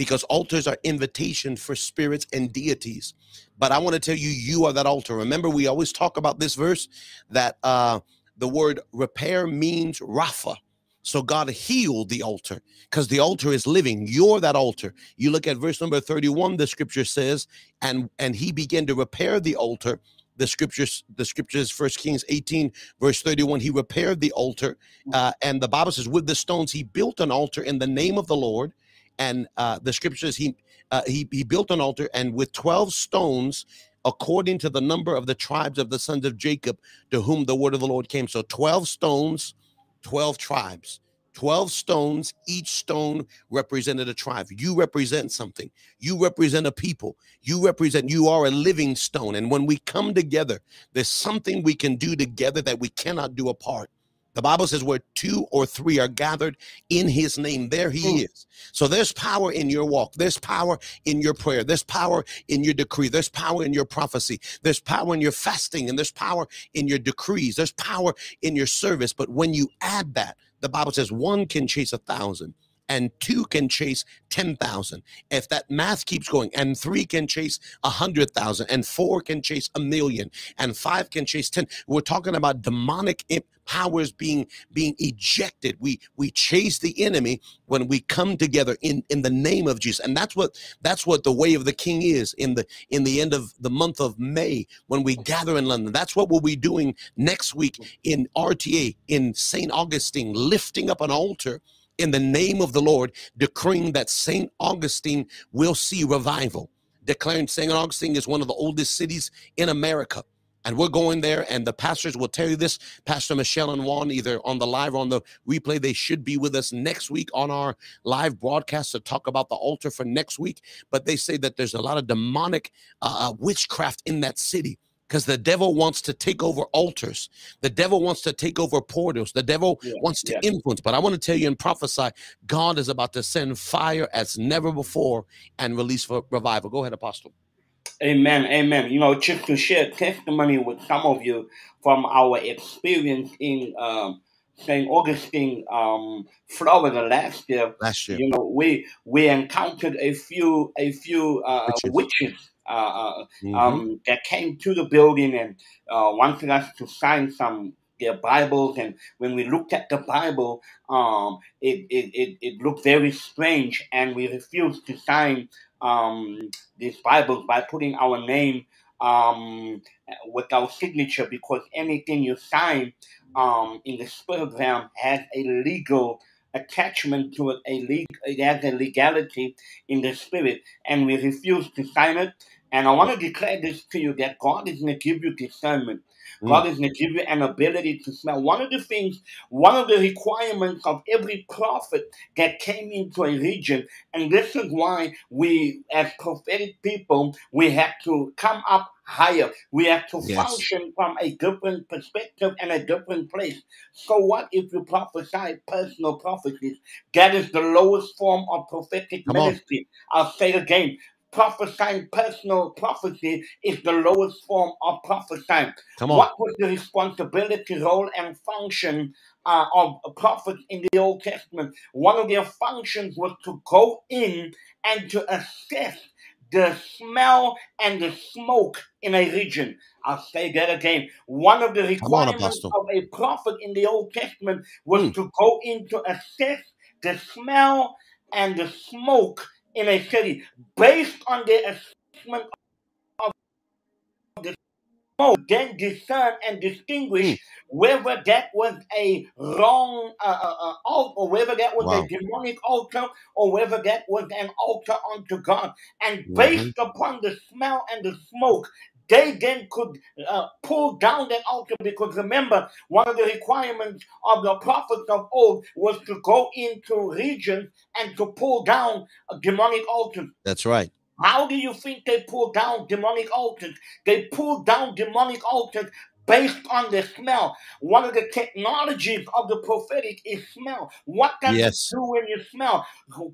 because altars are invitations for spirits and deities. But I want to tell you, you are that altar. Remember, we always talk about this verse that uh, the word repair means Rapha. So God healed the altar because the altar is living. You're that altar. You look at verse number 31, the scripture says, and and he began to repair the altar. The scriptures, the scriptures, First Kings 18, verse 31, he repaired the altar. Uh, and the Bible says, with the stones, he built an altar in the name of the Lord and uh, the scriptures he uh, he he built an altar and with 12 stones according to the number of the tribes of the sons of Jacob to whom the word of the Lord came. So 12 stones 12 tribes. 12 stones each stone represented a tribe. You represent something. You represent a people. You represent you are a living stone. And when we come together there's something we can do together that we cannot do apart the Bible says where two or three are gathered in his name, there he mm. is. So there's power in your walk. There's power in your prayer. There's power in your decree. There's power in your prophecy. There's power in your fasting and there's power in your decrees. There's power in your service. But when you add that, the Bible says one can chase a thousand and two can chase 10,000. If that math keeps going, and three can chase 100,000, and four can chase a million, and five can chase 10, we're talking about demonic powers being being ejected. We we chase the enemy when we come together in in the name of jesus. And that's what that's what the way of the king is in the in the end of the month of may when we gather in london. That's what we'll be doing next week in rta in st augustine lifting up an altar in the name of the Lord, decreeing that St. Augustine will see revival, declaring St. Augustine is one of the oldest cities in America. And we're going there, and the pastors will tell you this. Pastor Michelle and Juan, either on the live or on the replay, they should be with us next week on our live broadcast to talk about the altar for next week. But they say that there's a lot of demonic uh, uh witchcraft in that city because the devil wants to take over altars. The devil wants to take over portals. The devil yeah, wants to yeah. influence. But I want to tell you and prophesy God is about to send fire as never before and release for revival. Go ahead, Apostle. Amen. Amen. You know, just to share testimony with some of you from our experience in um, St. Augustine, um, Florida last year. Last year, you know, we we encountered a few a few uh, witches. Uh, uh, mm-hmm. um, that came to the building and uh, wanted us to sign some their Bibles. And when we looked at the Bible, um, it, it, it, it looked very strange, and we refused to sign um, these Bibles by putting our name um, with our signature because anything you sign um, in the spirit realm has a legal attachment to it, a legal, it has a legality in the spirit, and we refuse to sign it. And I want to declare this to you that God is going to give you discernment. Mm. God is going to give you an ability to smell. One of the things, one of the requirements of every prophet that came into a region, and this is why we, as prophetic people, we have to come up higher. We have to yes. function from a different perspective and a different place. So, what if you prophesy personal prophecies? That is the lowest form of prophetic Come ministry. On. I'll say again prophesying personal prophecy is the lowest form of prophesying. Come on. What was the responsibility, role, and function uh, of a prophet in the Old Testament? One of their functions was to go in and to assess the smell and the smoke in a region. I'll say that again. One of the requirements on, of a prophet in the Old Testament was mm. to go in to assess the smell and the smoke in a city based on their assessment of the smoke, then discern and distinguish mm. whether that was a wrong uh, uh, uh, altar, or whether that was wow. a demonic altar, or whether that was an altar unto God. And mm-hmm. based upon the smell and the smoke, they then could uh, pull down that altar because remember, one of the requirements of the prophets of old was to go into regions and to pull down a demonic altars. That's right. How do you think they pull down demonic altars? They pull down demonic altars based on the smell. One of the technologies of the prophetic is smell. What does yes. it do when you smell?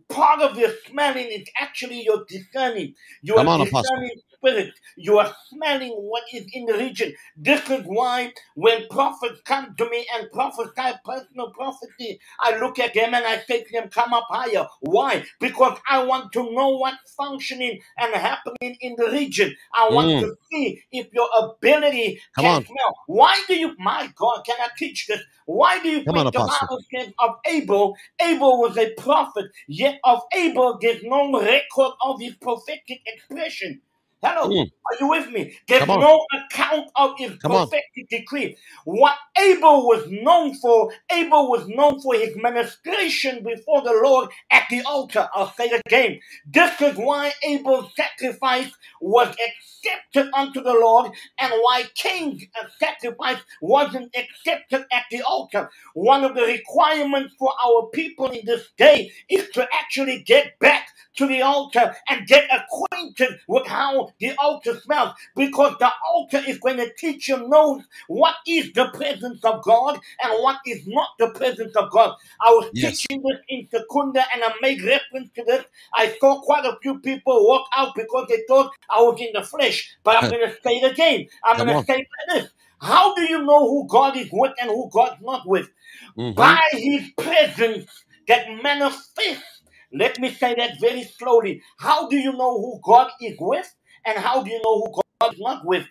Part of your smelling is actually your discerning. Your Come on, discerning Apostle spirit. You are smelling what is in the region. This is why when prophets come to me and prophesy personal prophecy, I look at them and I say to them, come up higher. Why? Because I want to know what's functioning and happening in the region. I want mm. to see if your ability come can on. smell. Why do you, my God, can I teach this? Why do you Come think on, the Bible says of Abel? Abel was a prophet, yet of Abel there's no record of his prophetic expression. Hello, mm. are you with me? There's no account of his Come prophetic on. decree. What Abel was known for, Abel was known for his ministration before the Lord at the altar. I'll say it again. This is why Abel's sacrifice was accepted unto the Lord, and why Cain's sacrifice wasn't accepted at the altar. One of the requirements for our people in this day is to actually get back to the altar and get acquainted with how the altar smells because the altar is when to teacher knows what is the presence of God and what is not the presence of God. I was yes. teaching this in Secunda and I made reference to this. I saw quite a few people walk out because they thought I was in the flesh. But I'm going to say it again. I'm going to say this. How do you know who God is with and who God's not with? Mm-hmm. By his presence that manifests let me say that very slowly. How do you know who God is with? And how do you know who God is not with?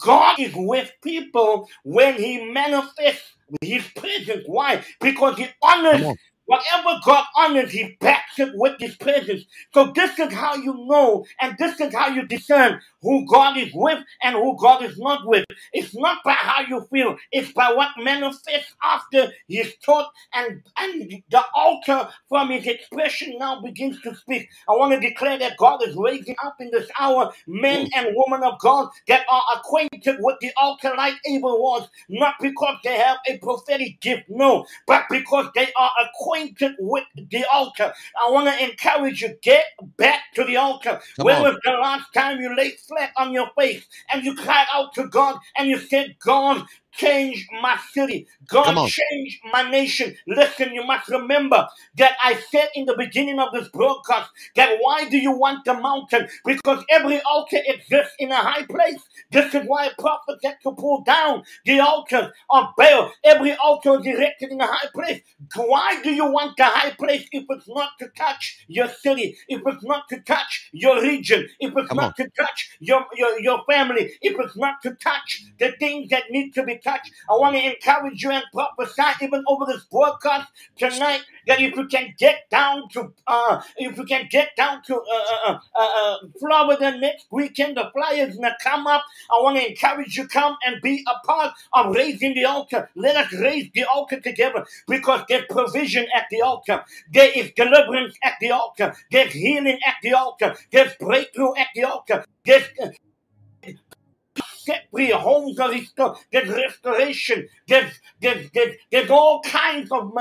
God is with people when He manifests His presence. Why? Because He honors Whatever God honors, He backs it with His presence. So this is how you know, and this is how you discern who God is with and who God is not with. It's not by how you feel, it's by what manifests after His thought and, and the altar from His expression now begins to speak. I want to declare that God is raising up in this hour men mm. and women of God that are acquainted with the altar like Abel was, not because they have a prophetic gift, no, but because they are acquainted with the altar. I want to encourage you, get back to the altar. Come when on. was the last time you laid flat on your face and you cried out to God and you said, God, change my city. God, on. change my nation. Listen, you must remember that I said in the beginning of this broadcast that why do you want the mountain? Because every altar exists in a high place. This is why prophets had to pull down the altars of Baal. Every altar is erected in a high place. Why do you want the high place if it's not to touch your city, if it's not to touch your region, if it's Come not on. to touch your, your, your family, if it's not to touch the things that need to be touched? I want to encourage you and prophesy even over this broadcast tonight that if you can get down to uh if you can get down to uh, uh, uh, uh, Florida next weekend, the flyers gonna come up. I want to encourage you come and be a part of raising the altar. Let us raise the altar together because there's provision at the altar. There is deliverance at the altar. There's healing at the altar. There's breakthrough at the altar. There's uh, set free, homes are restored, there's restoration, there's, there's, there's, there's all kinds of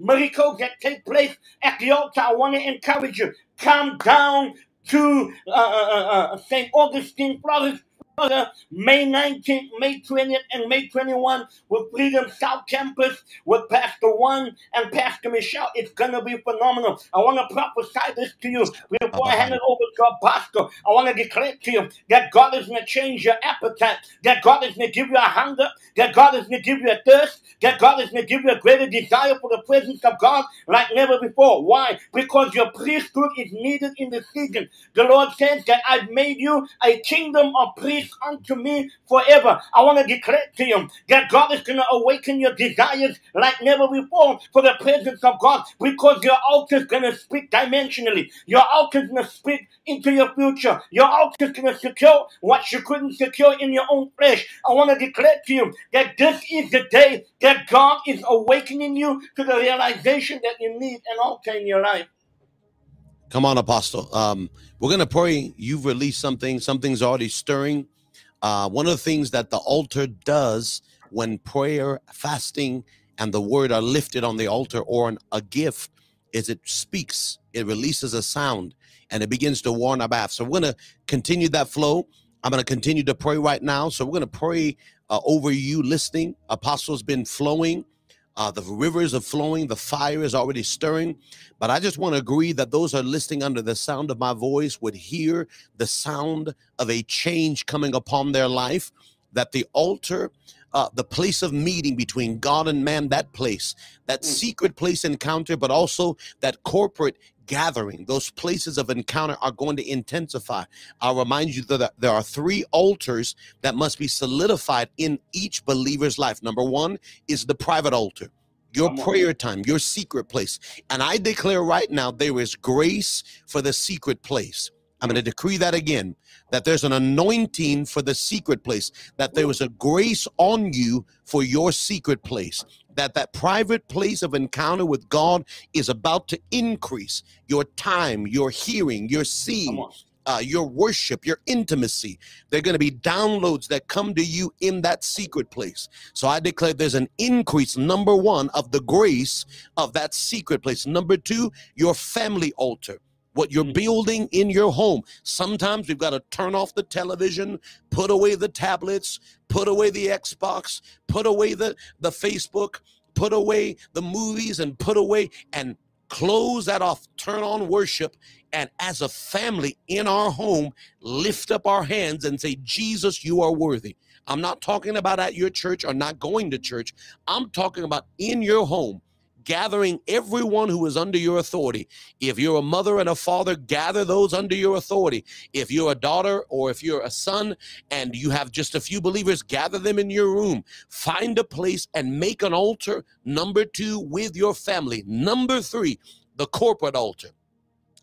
miracles that take place at the altar. I want to encourage you, come down to uh, uh, uh, uh, St. Augustine, Florida, May 19th, May 20th, and May 21 with Freedom South Campus with Pastor Juan and Pastor Michelle. It's gonna be phenomenal. I want to prophesy this to you before I hand it over to Apostle. I want to declare to you that God is gonna change your appetite, that God is gonna give you a hunger, that God is gonna give you a thirst, that God is gonna give you a greater desire for the presence of God like never before. Why? Because your priesthood is needed in the season. The Lord says that I've made you a kingdom of priests unto me forever. I want to declare to you that God is going to awaken your desires like never before for the presence of God because your altar is going to speak dimensionally. Your altar is going to speak into your future. Your altar is going to secure what you couldn't secure in your own flesh. I want to declare to you that this is the day that God is awakening you to the realization that you need an altar in your life. Come on, Apostle. Um, we're gonna pray. You've released something. Something's already stirring. Uh, one of the things that the altar does when prayer, fasting, and the word are lifted on the altar or on a gift is it speaks. It releases a sound and it begins to warn our. So we're gonna continue that flow. I'm gonna continue to pray right now. So we're gonna pray uh, over you listening. Apostle's been flowing. Uh, the rivers are flowing. The fire is already stirring. But I just want to agree that those are listening under the sound of my voice would hear the sound of a change coming upon their life, that the altar, uh, the place of meeting between God and man, that place, that Mm. secret place encounter, but also that corporate gathering, those places of encounter are going to intensify. I'll remind you that there are three altars that must be solidified in each believer's life. Number one is the private altar. Your prayer time, your secret place. And I declare right now there is grace for the secret place. I'm going to decree that again that there's an anointing for the secret place, that there is a grace on you for your secret place, that that private place of encounter with God is about to increase your time, your hearing, your seeing, uh, your worship, your intimacy. There are going to be downloads that come to you in that secret place. So I declare there's an increase, number one, of the grace of that secret place. Number two, your family altar. What you're Mhm. building in your home. Sometimes we've got to turn off the television, put away the tablets, put away the Xbox, put away the, the Facebook, put away the movies, and put away and close that off. Turn on worship and as a family in our home, lift up our hands and say, Jesus, you are worthy. I'm not talking about at your church or not going to church. I'm talking about in your home. Gathering everyone who is under your authority. If you're a mother and a father, gather those under your authority. If you're a daughter or if you're a son and you have just a few believers, gather them in your room. Find a place and make an altar. Number two, with your family. Number three, the corporate altar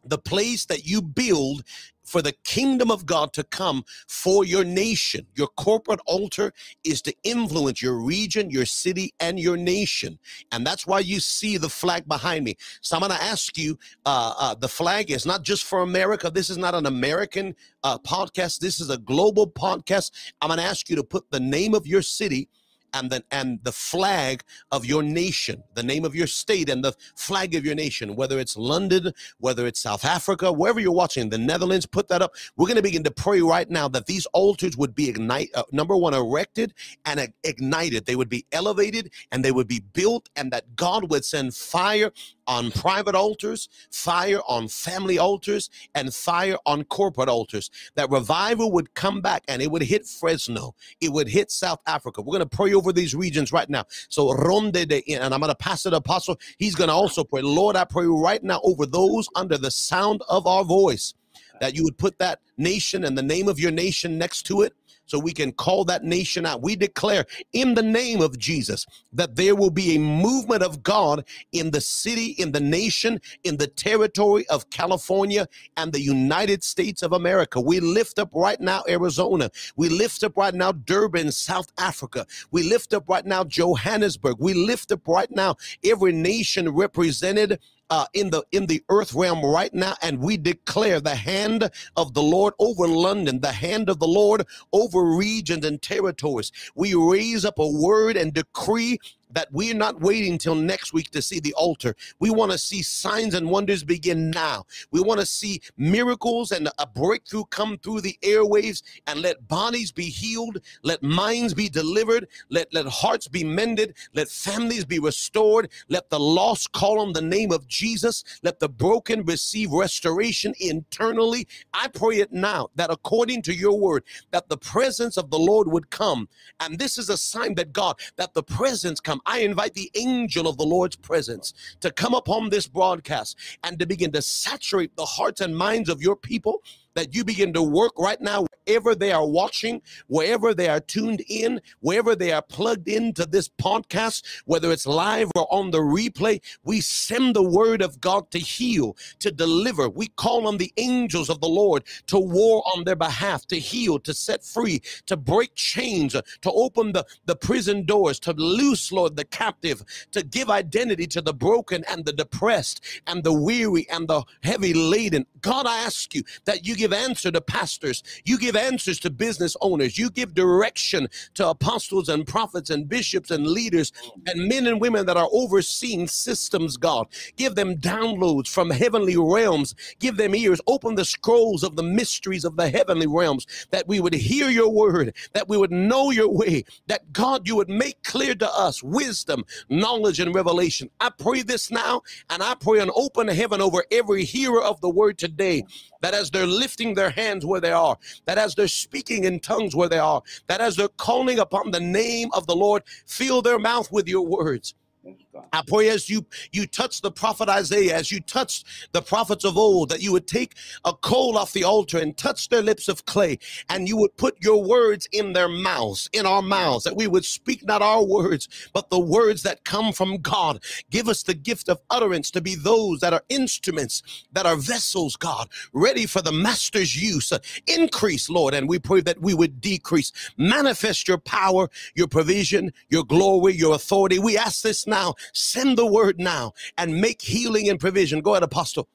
the place that you build for the kingdom of God to come for your nation. Your corporate altar is to influence your region, your city, and your nation. And that's why you see the flag behind me. So I'm going to ask you uh, uh, the flag is not just for America. This is not an American uh, podcast. This is a global podcast. I'm going to ask you to put the name of your city and the and the flag of your nation, the name of your state, and the flag of your nation, whether it's London, whether it's South Africa, wherever you're watching, the Netherlands, put that up. We're going to begin to pray right now that these altars would be ignite, uh, number one, erected and uh, ignited. They would be elevated and they would be built, and that God would send fire on private altars, fire on family altars, and fire on corporate altars. That revival would come back and it would hit Fresno, it would hit South Africa. We're going to pray over these regions right now. So, Ronde de, and I'm going to pass it apostle. He's going to also pray. Lord, I pray right now over those under the sound of our voice that you would put that nation and the name of your nation next to it so we can call that nation out. We declare in the name of Jesus that there will be a movement of God in the city, in the nation, in the territory of California and the United States of America. We lift up right now Arizona. We lift up right now Durban, South Africa. We lift up right now Johannesburg. We lift up right now every nation represented uh, in the in the earth realm right now, and we declare the hand of the Lord over London, the hand of the Lord over regions and territories. We raise up a word and decree that we're not waiting till next week to see the altar. We want to see signs and wonders begin now. We want to see miracles and a breakthrough come through the airwaves and let bodies be healed, let minds be delivered, let, let hearts be mended, let families be restored, let the lost call on the name of Jesus, let the broken receive restoration internally. I pray it now that according to your word, that the presence of the Lord would come. And this is a sign that God, that the presence come. I invite the angel of the Lord's presence to come upon this broadcast and to begin to saturate the hearts and minds of your people that you begin to work right now wherever they are watching, wherever they are tuned in, wherever they are plugged into this podcast, whether it's live or on the replay. We send the word of God to heal, to deliver. We call on the angels of the Lord to war on their behalf, to heal, to set free, to break chains, to open the, the prison doors, to loose, Lord, the captive, to give identity to the broken and the depressed and the weary and the heavy laden. God, I ask you that you give answer to pastors, you give answers to business owners, you give direction to apostles and prophets and bishops and leaders and men and women that are overseeing systems, God. Give them downloads from heavenly realms, give them ears, open the scrolls of the mysteries of the heavenly realms, that we would hear your word, that we would know your way, that God, you would make clear to us wisdom, knowledge, and revelation. I pray this now, and I pray an open heaven over every hearer of the word today, that as they're lifting their hands where they are, that as they're speaking in tongues where they are, that as they're calling upon the name of the Lord, fill their mouth with your words. I pray as you you touch the prophet Isaiah, as you touched the prophets of old, that you would take a coal off the altar and touch their lips of clay, and you would put your words in their mouths, in our mouths, that we would speak not our words, but the words that come from God. Give us the gift of utterance to be those that are instruments, that are vessels, God, ready for the master's use. Increase, Lord, and we pray that we would decrease. Manifest your power, your provision, your glory, your authority. We ask this now Send the word now and make healing and provision. Go ahead, Apostle.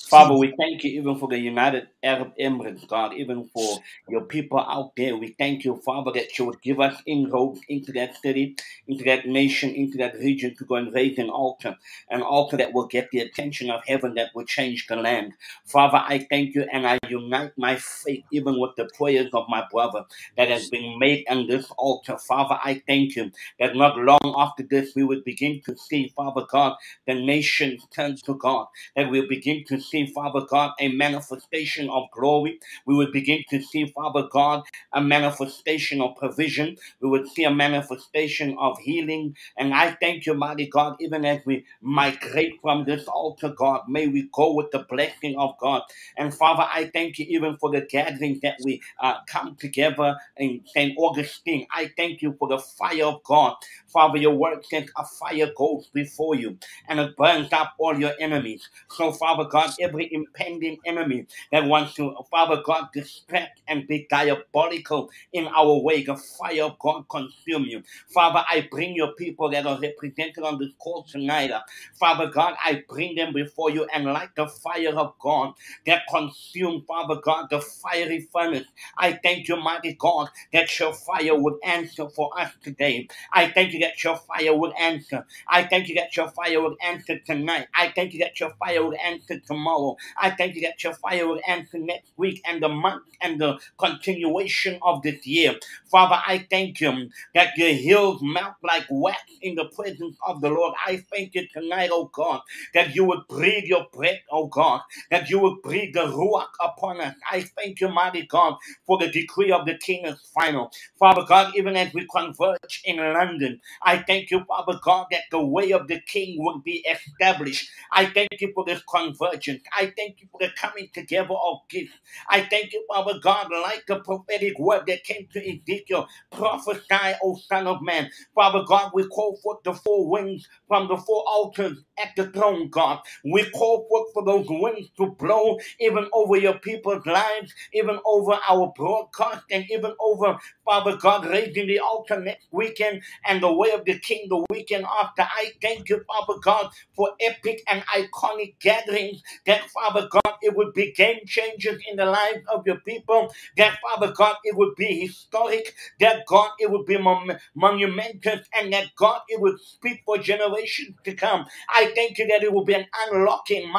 Father, we thank you even for the United Arab Emirates, God, even for your people out there. We thank you, Father, that you would give us inroads into that city, into that nation, into that region to go and raise an altar, an altar that will get the attention of heaven, that will change the land. Father, I thank you and I unite my faith even with the prayers of my brother that has been made on this altar. Father, I thank you that not long after this we would begin to see Father God, the nation turn to God. That we'll begin to see, Father God, a manifestation of glory. We will begin to see, Father God, a manifestation of provision. We would see a manifestation of healing. And I thank you, mighty God, even as we migrate from this altar, God, may we go with the blessing of God. And Father, I thank you even for the gathering that we uh, come together in St. Augustine. I thank you for the fire of God. Father, your word says a fire goes before you and it burns up all your enemies. So, Father God, every impending enemy that wants to, Father God, distract and be diabolical in our way, the fire of God consume you. Father, I bring your people that are represented on this call tonight. Father God, I bring them before you and like the fire of God that consume, Father God, the fiery furnace. I thank you, mighty God, that your fire would answer for us today. I thank you that your fire would answer. I thank you that your fire will answer tonight. I thank you that your fire will answer tomorrow. I thank you that your fire will answer next week and the month and the continuation of this year. Father, I thank you that your hills melt like wax in the presence of the Lord. I thank you tonight, oh God, that you would breathe your breath, oh God, that you would breathe the ruach upon us. I thank you, mighty God, for the decree of the King is final. Father God, even as we converge in London, I thank you, Father God, that the way of the King will be established. I thank you for this convergence. I thank you for the coming together of gifts. I thank you, Father God, like the prophetic word that came to Ezekiel. Prophesy, O Son of Man. Father God, we call forth the four winds from the four altars at the throne, God. We call forth for those winds to blow even over your people's lives, even over our broadcast, and even over, Father God, raising the altar next weekend and the way of the King the weekend after. I thank you, Father God, for epic and iconic gatherings that, Father God, it would be game changers in the lives of your people. That, Father God, it would be historic. That, God, it would be mon- monumental. And that, God, it would speak for generations to come. I thank you that it will be an unlocking.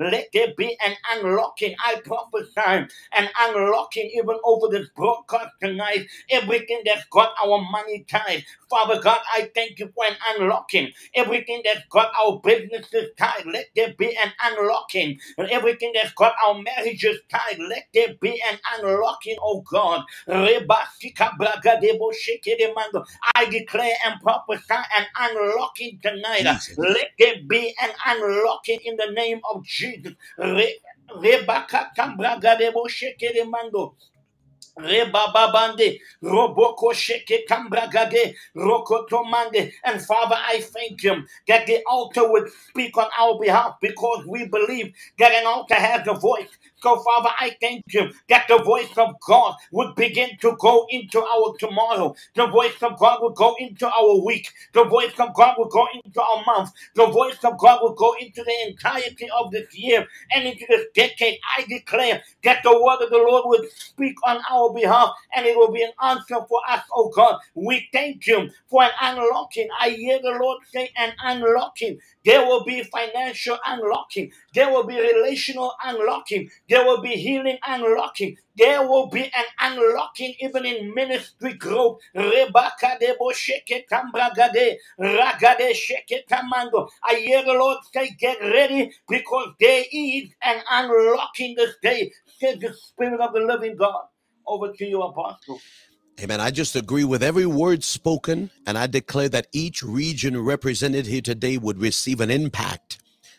Let there be an unlocking. I prophesy an unlocking even over this broadcast tonight. Everything that's got our money tied. Father God, I thank you for an unlocking. Everything that's got our businesses tied, let there be an unlocking. And everything that's got our marriages tied, let there be an unlocking, oh God. I declare and prophesy an unlocking tonight. Jesus. Let there be an unlocking in the name of Jesus. Re- Rebaka kambraga debo sheke de mando. Rebababande, Roboko Sheke Kambragade, Rokotomande. And Father, I thank you that the altar would speak on our behalf because we believe that an altar has a voice. So, Father, I thank you that the voice of God would begin to go into our tomorrow. The voice of God will go into our week. The voice of God will go into our month. The voice of God will go into the entirety of this year and into this decade. I declare that the word of the Lord will speak on our behalf and it will be an answer for us, oh God. We thank you for an unlocking. I hear the Lord say an unlocking. There will be financial unlocking. There will be relational unlocking. There will be healing unlocking. There will be an unlocking even in ministry growth. Rebecca de Bosheke Tambragade, Ragade Sheke tamango. I hear the Lord say, Get ready because there is an unlocking this day, says the Spirit of the living God. Over to you, Apostle. Amen. I just agree with every word spoken, and I declare that each region represented here today would receive an impact.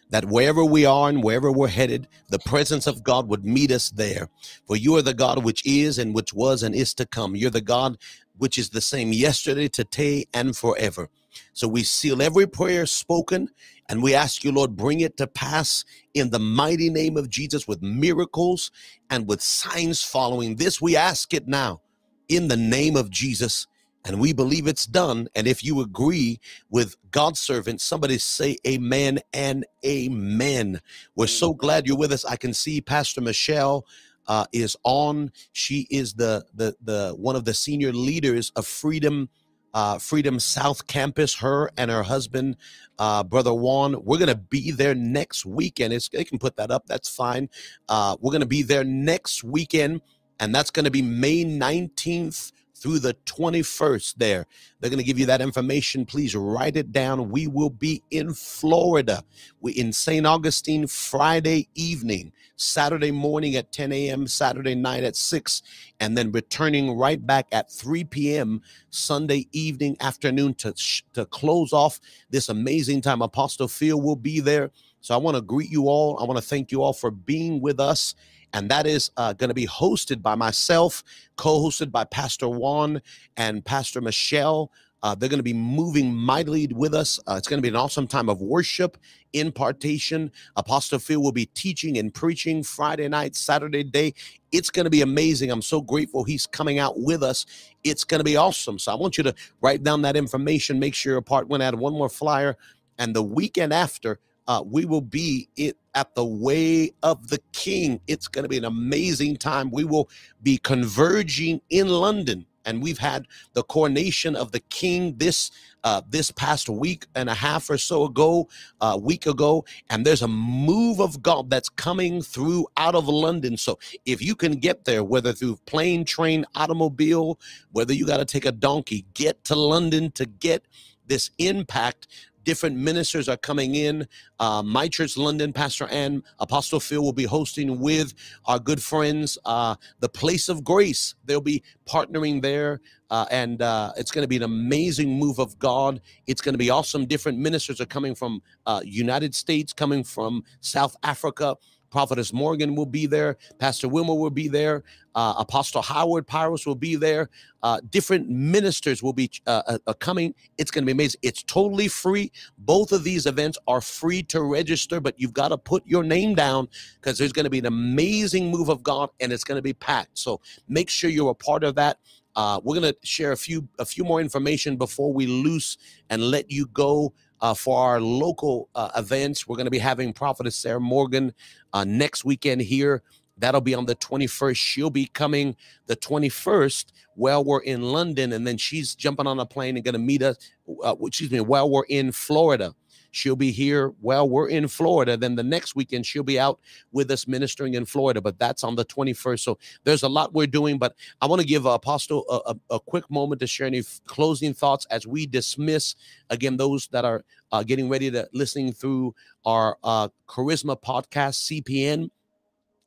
That wherever we are and wherever we're headed, the presence of God would meet us there. For you are the God which is and which was and is to come. You're the God which is the same yesterday, today, and forever. So we seal every prayer spoken and we ask you, Lord, bring it to pass in the mighty name of Jesus with miracles and with signs following. This we ask it now in the name of Jesus. And we believe it's done. And if you agree with God's servant, somebody say amen and amen. We're so glad you're with us. I can see Pastor Michelle uh, is on. She is the the the one of the senior leaders of Freedom uh, Freedom South Campus. Her and her husband, uh, Brother Juan. We're gonna be there next weekend. It's, they can put that up. That's fine. Uh, we're gonna be there next weekend, and that's gonna be May nineteenth through the 21st there. They're going to give you that information. Please write it down. We will be in Florida. We in St. Augustine Friday evening, Saturday morning at 10 a.m., Saturday night at 6, and then returning right back at 3 p.m. Sunday evening, afternoon to, to close off this amazing time. Apostle Phil will be there. So I want to greet you all. I want to thank you all for being with us and that is uh, going to be hosted by myself, co hosted by Pastor Juan and Pastor Michelle. Uh, they're going to be moving mightily with us. Uh, it's going to be an awesome time of worship, impartation. Apostle Phil will be teaching and preaching Friday night, Saturday day. It's going to be amazing. I'm so grateful he's coming out with us. It's going to be awesome. So I want you to write down that information. Make sure you're part. I add one more flyer, and the weekend after, uh, we will be it at the way of the king. It's going to be an amazing time. We will be converging in London, and we've had the coronation of the king this uh, this past week and a half or so ago, a uh, week ago, and there's a move of God that's coming through out of London. So if you can get there, whether through plane, train, automobile, whether you got to take a donkey, get to London to get this impact different ministers are coming in. Uh, my church, London, Pastor Ann, Apostle Phil will be hosting with our good friends, uh, the Place of Grace. They'll be partnering there. Uh, and uh, it's going to be an amazing move of God. It's going to be awesome. Different ministers are coming from uh, United States, coming from South Africa, Prophetess Morgan will be there. Pastor Wilmer will be there. Uh, Apostle Howard Pyros will be there. Uh, different ministers will be uh, uh, uh coming. It's going to be amazing. It's totally free. Both of these events are free to register, but you've got to put your name down because there's going to be an amazing move of God and it's going to be packed. So make sure you're a part of that. Uh, we're going to share a few a few more information before we loose and let you go uh, for our local uh, events. We're going to be having Prophetess Sarah Morgan uh, next weekend here. That'll be on the 21st. She'll be coming the 21st while we're in London, and then she's jumping on a plane and going to meet us. Uh, excuse me, while we're in Florida. She'll be here Well, we're in Florida. Then the next weekend, she'll be out with us ministering in Florida, but that's on the 21st. So there's a lot we're doing. But I want to give Apostle a, a, a, quick moment to share any closing thoughts as we dismiss again those that are uh, getting ready to listening through our uh, Charisma podcast, CPN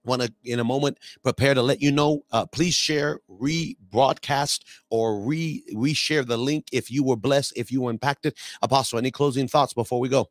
want to in a moment prepare to let you know uh, please share rebroadcast or re reshare the link if you were blessed if you were impacted. Apostle any closing thoughts before we go?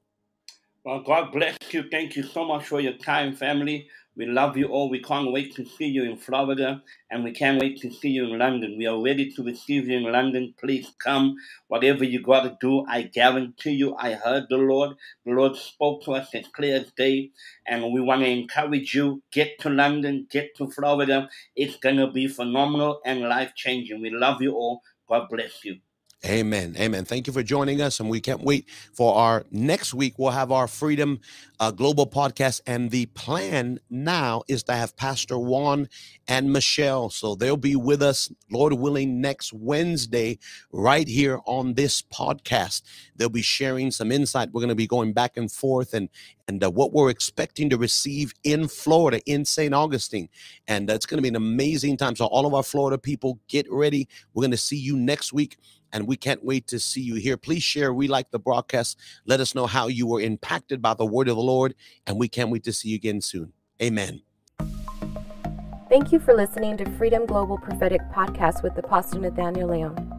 Well god bless you. Thank you so much for your time family we love you all. We can't wait to see you in Florida and we can't wait to see you in London. We are ready to receive you in London. Please come. Whatever you got to do, I guarantee you, I heard the Lord. The Lord spoke to us as clear as day. And we want to encourage you get to London, get to Florida. It's going to be phenomenal and life changing. We love you all. God bless you. Amen. Amen. Thank you for joining us. And we can't wait for our next week. We'll have our Freedom uh, Global podcast. And the plan now is to have Pastor Juan and Michelle. So they'll be with us, Lord willing, next Wednesday, right here on this podcast. They'll be sharing some insight. We're going to be going back and forth and and uh, what we're expecting to receive in Florida, in St. Augustine. And that's going to be an amazing time. So, all of our Florida people, get ready. We're going to see you next week and we can't wait to see you here. Please share. We like the broadcast. Let us know how you were impacted by the word of the Lord, and we can't wait to see you again soon. Amen. Thank you for listening to Freedom Global Prophetic Podcast with Apostle Nathaniel Leon.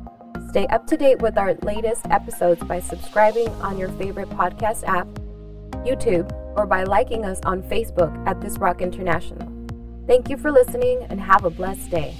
Stay up to date with our latest episodes by subscribing on your favorite podcast app, YouTube, or by liking us on Facebook at This Rock International. Thank you for listening and have a blessed day.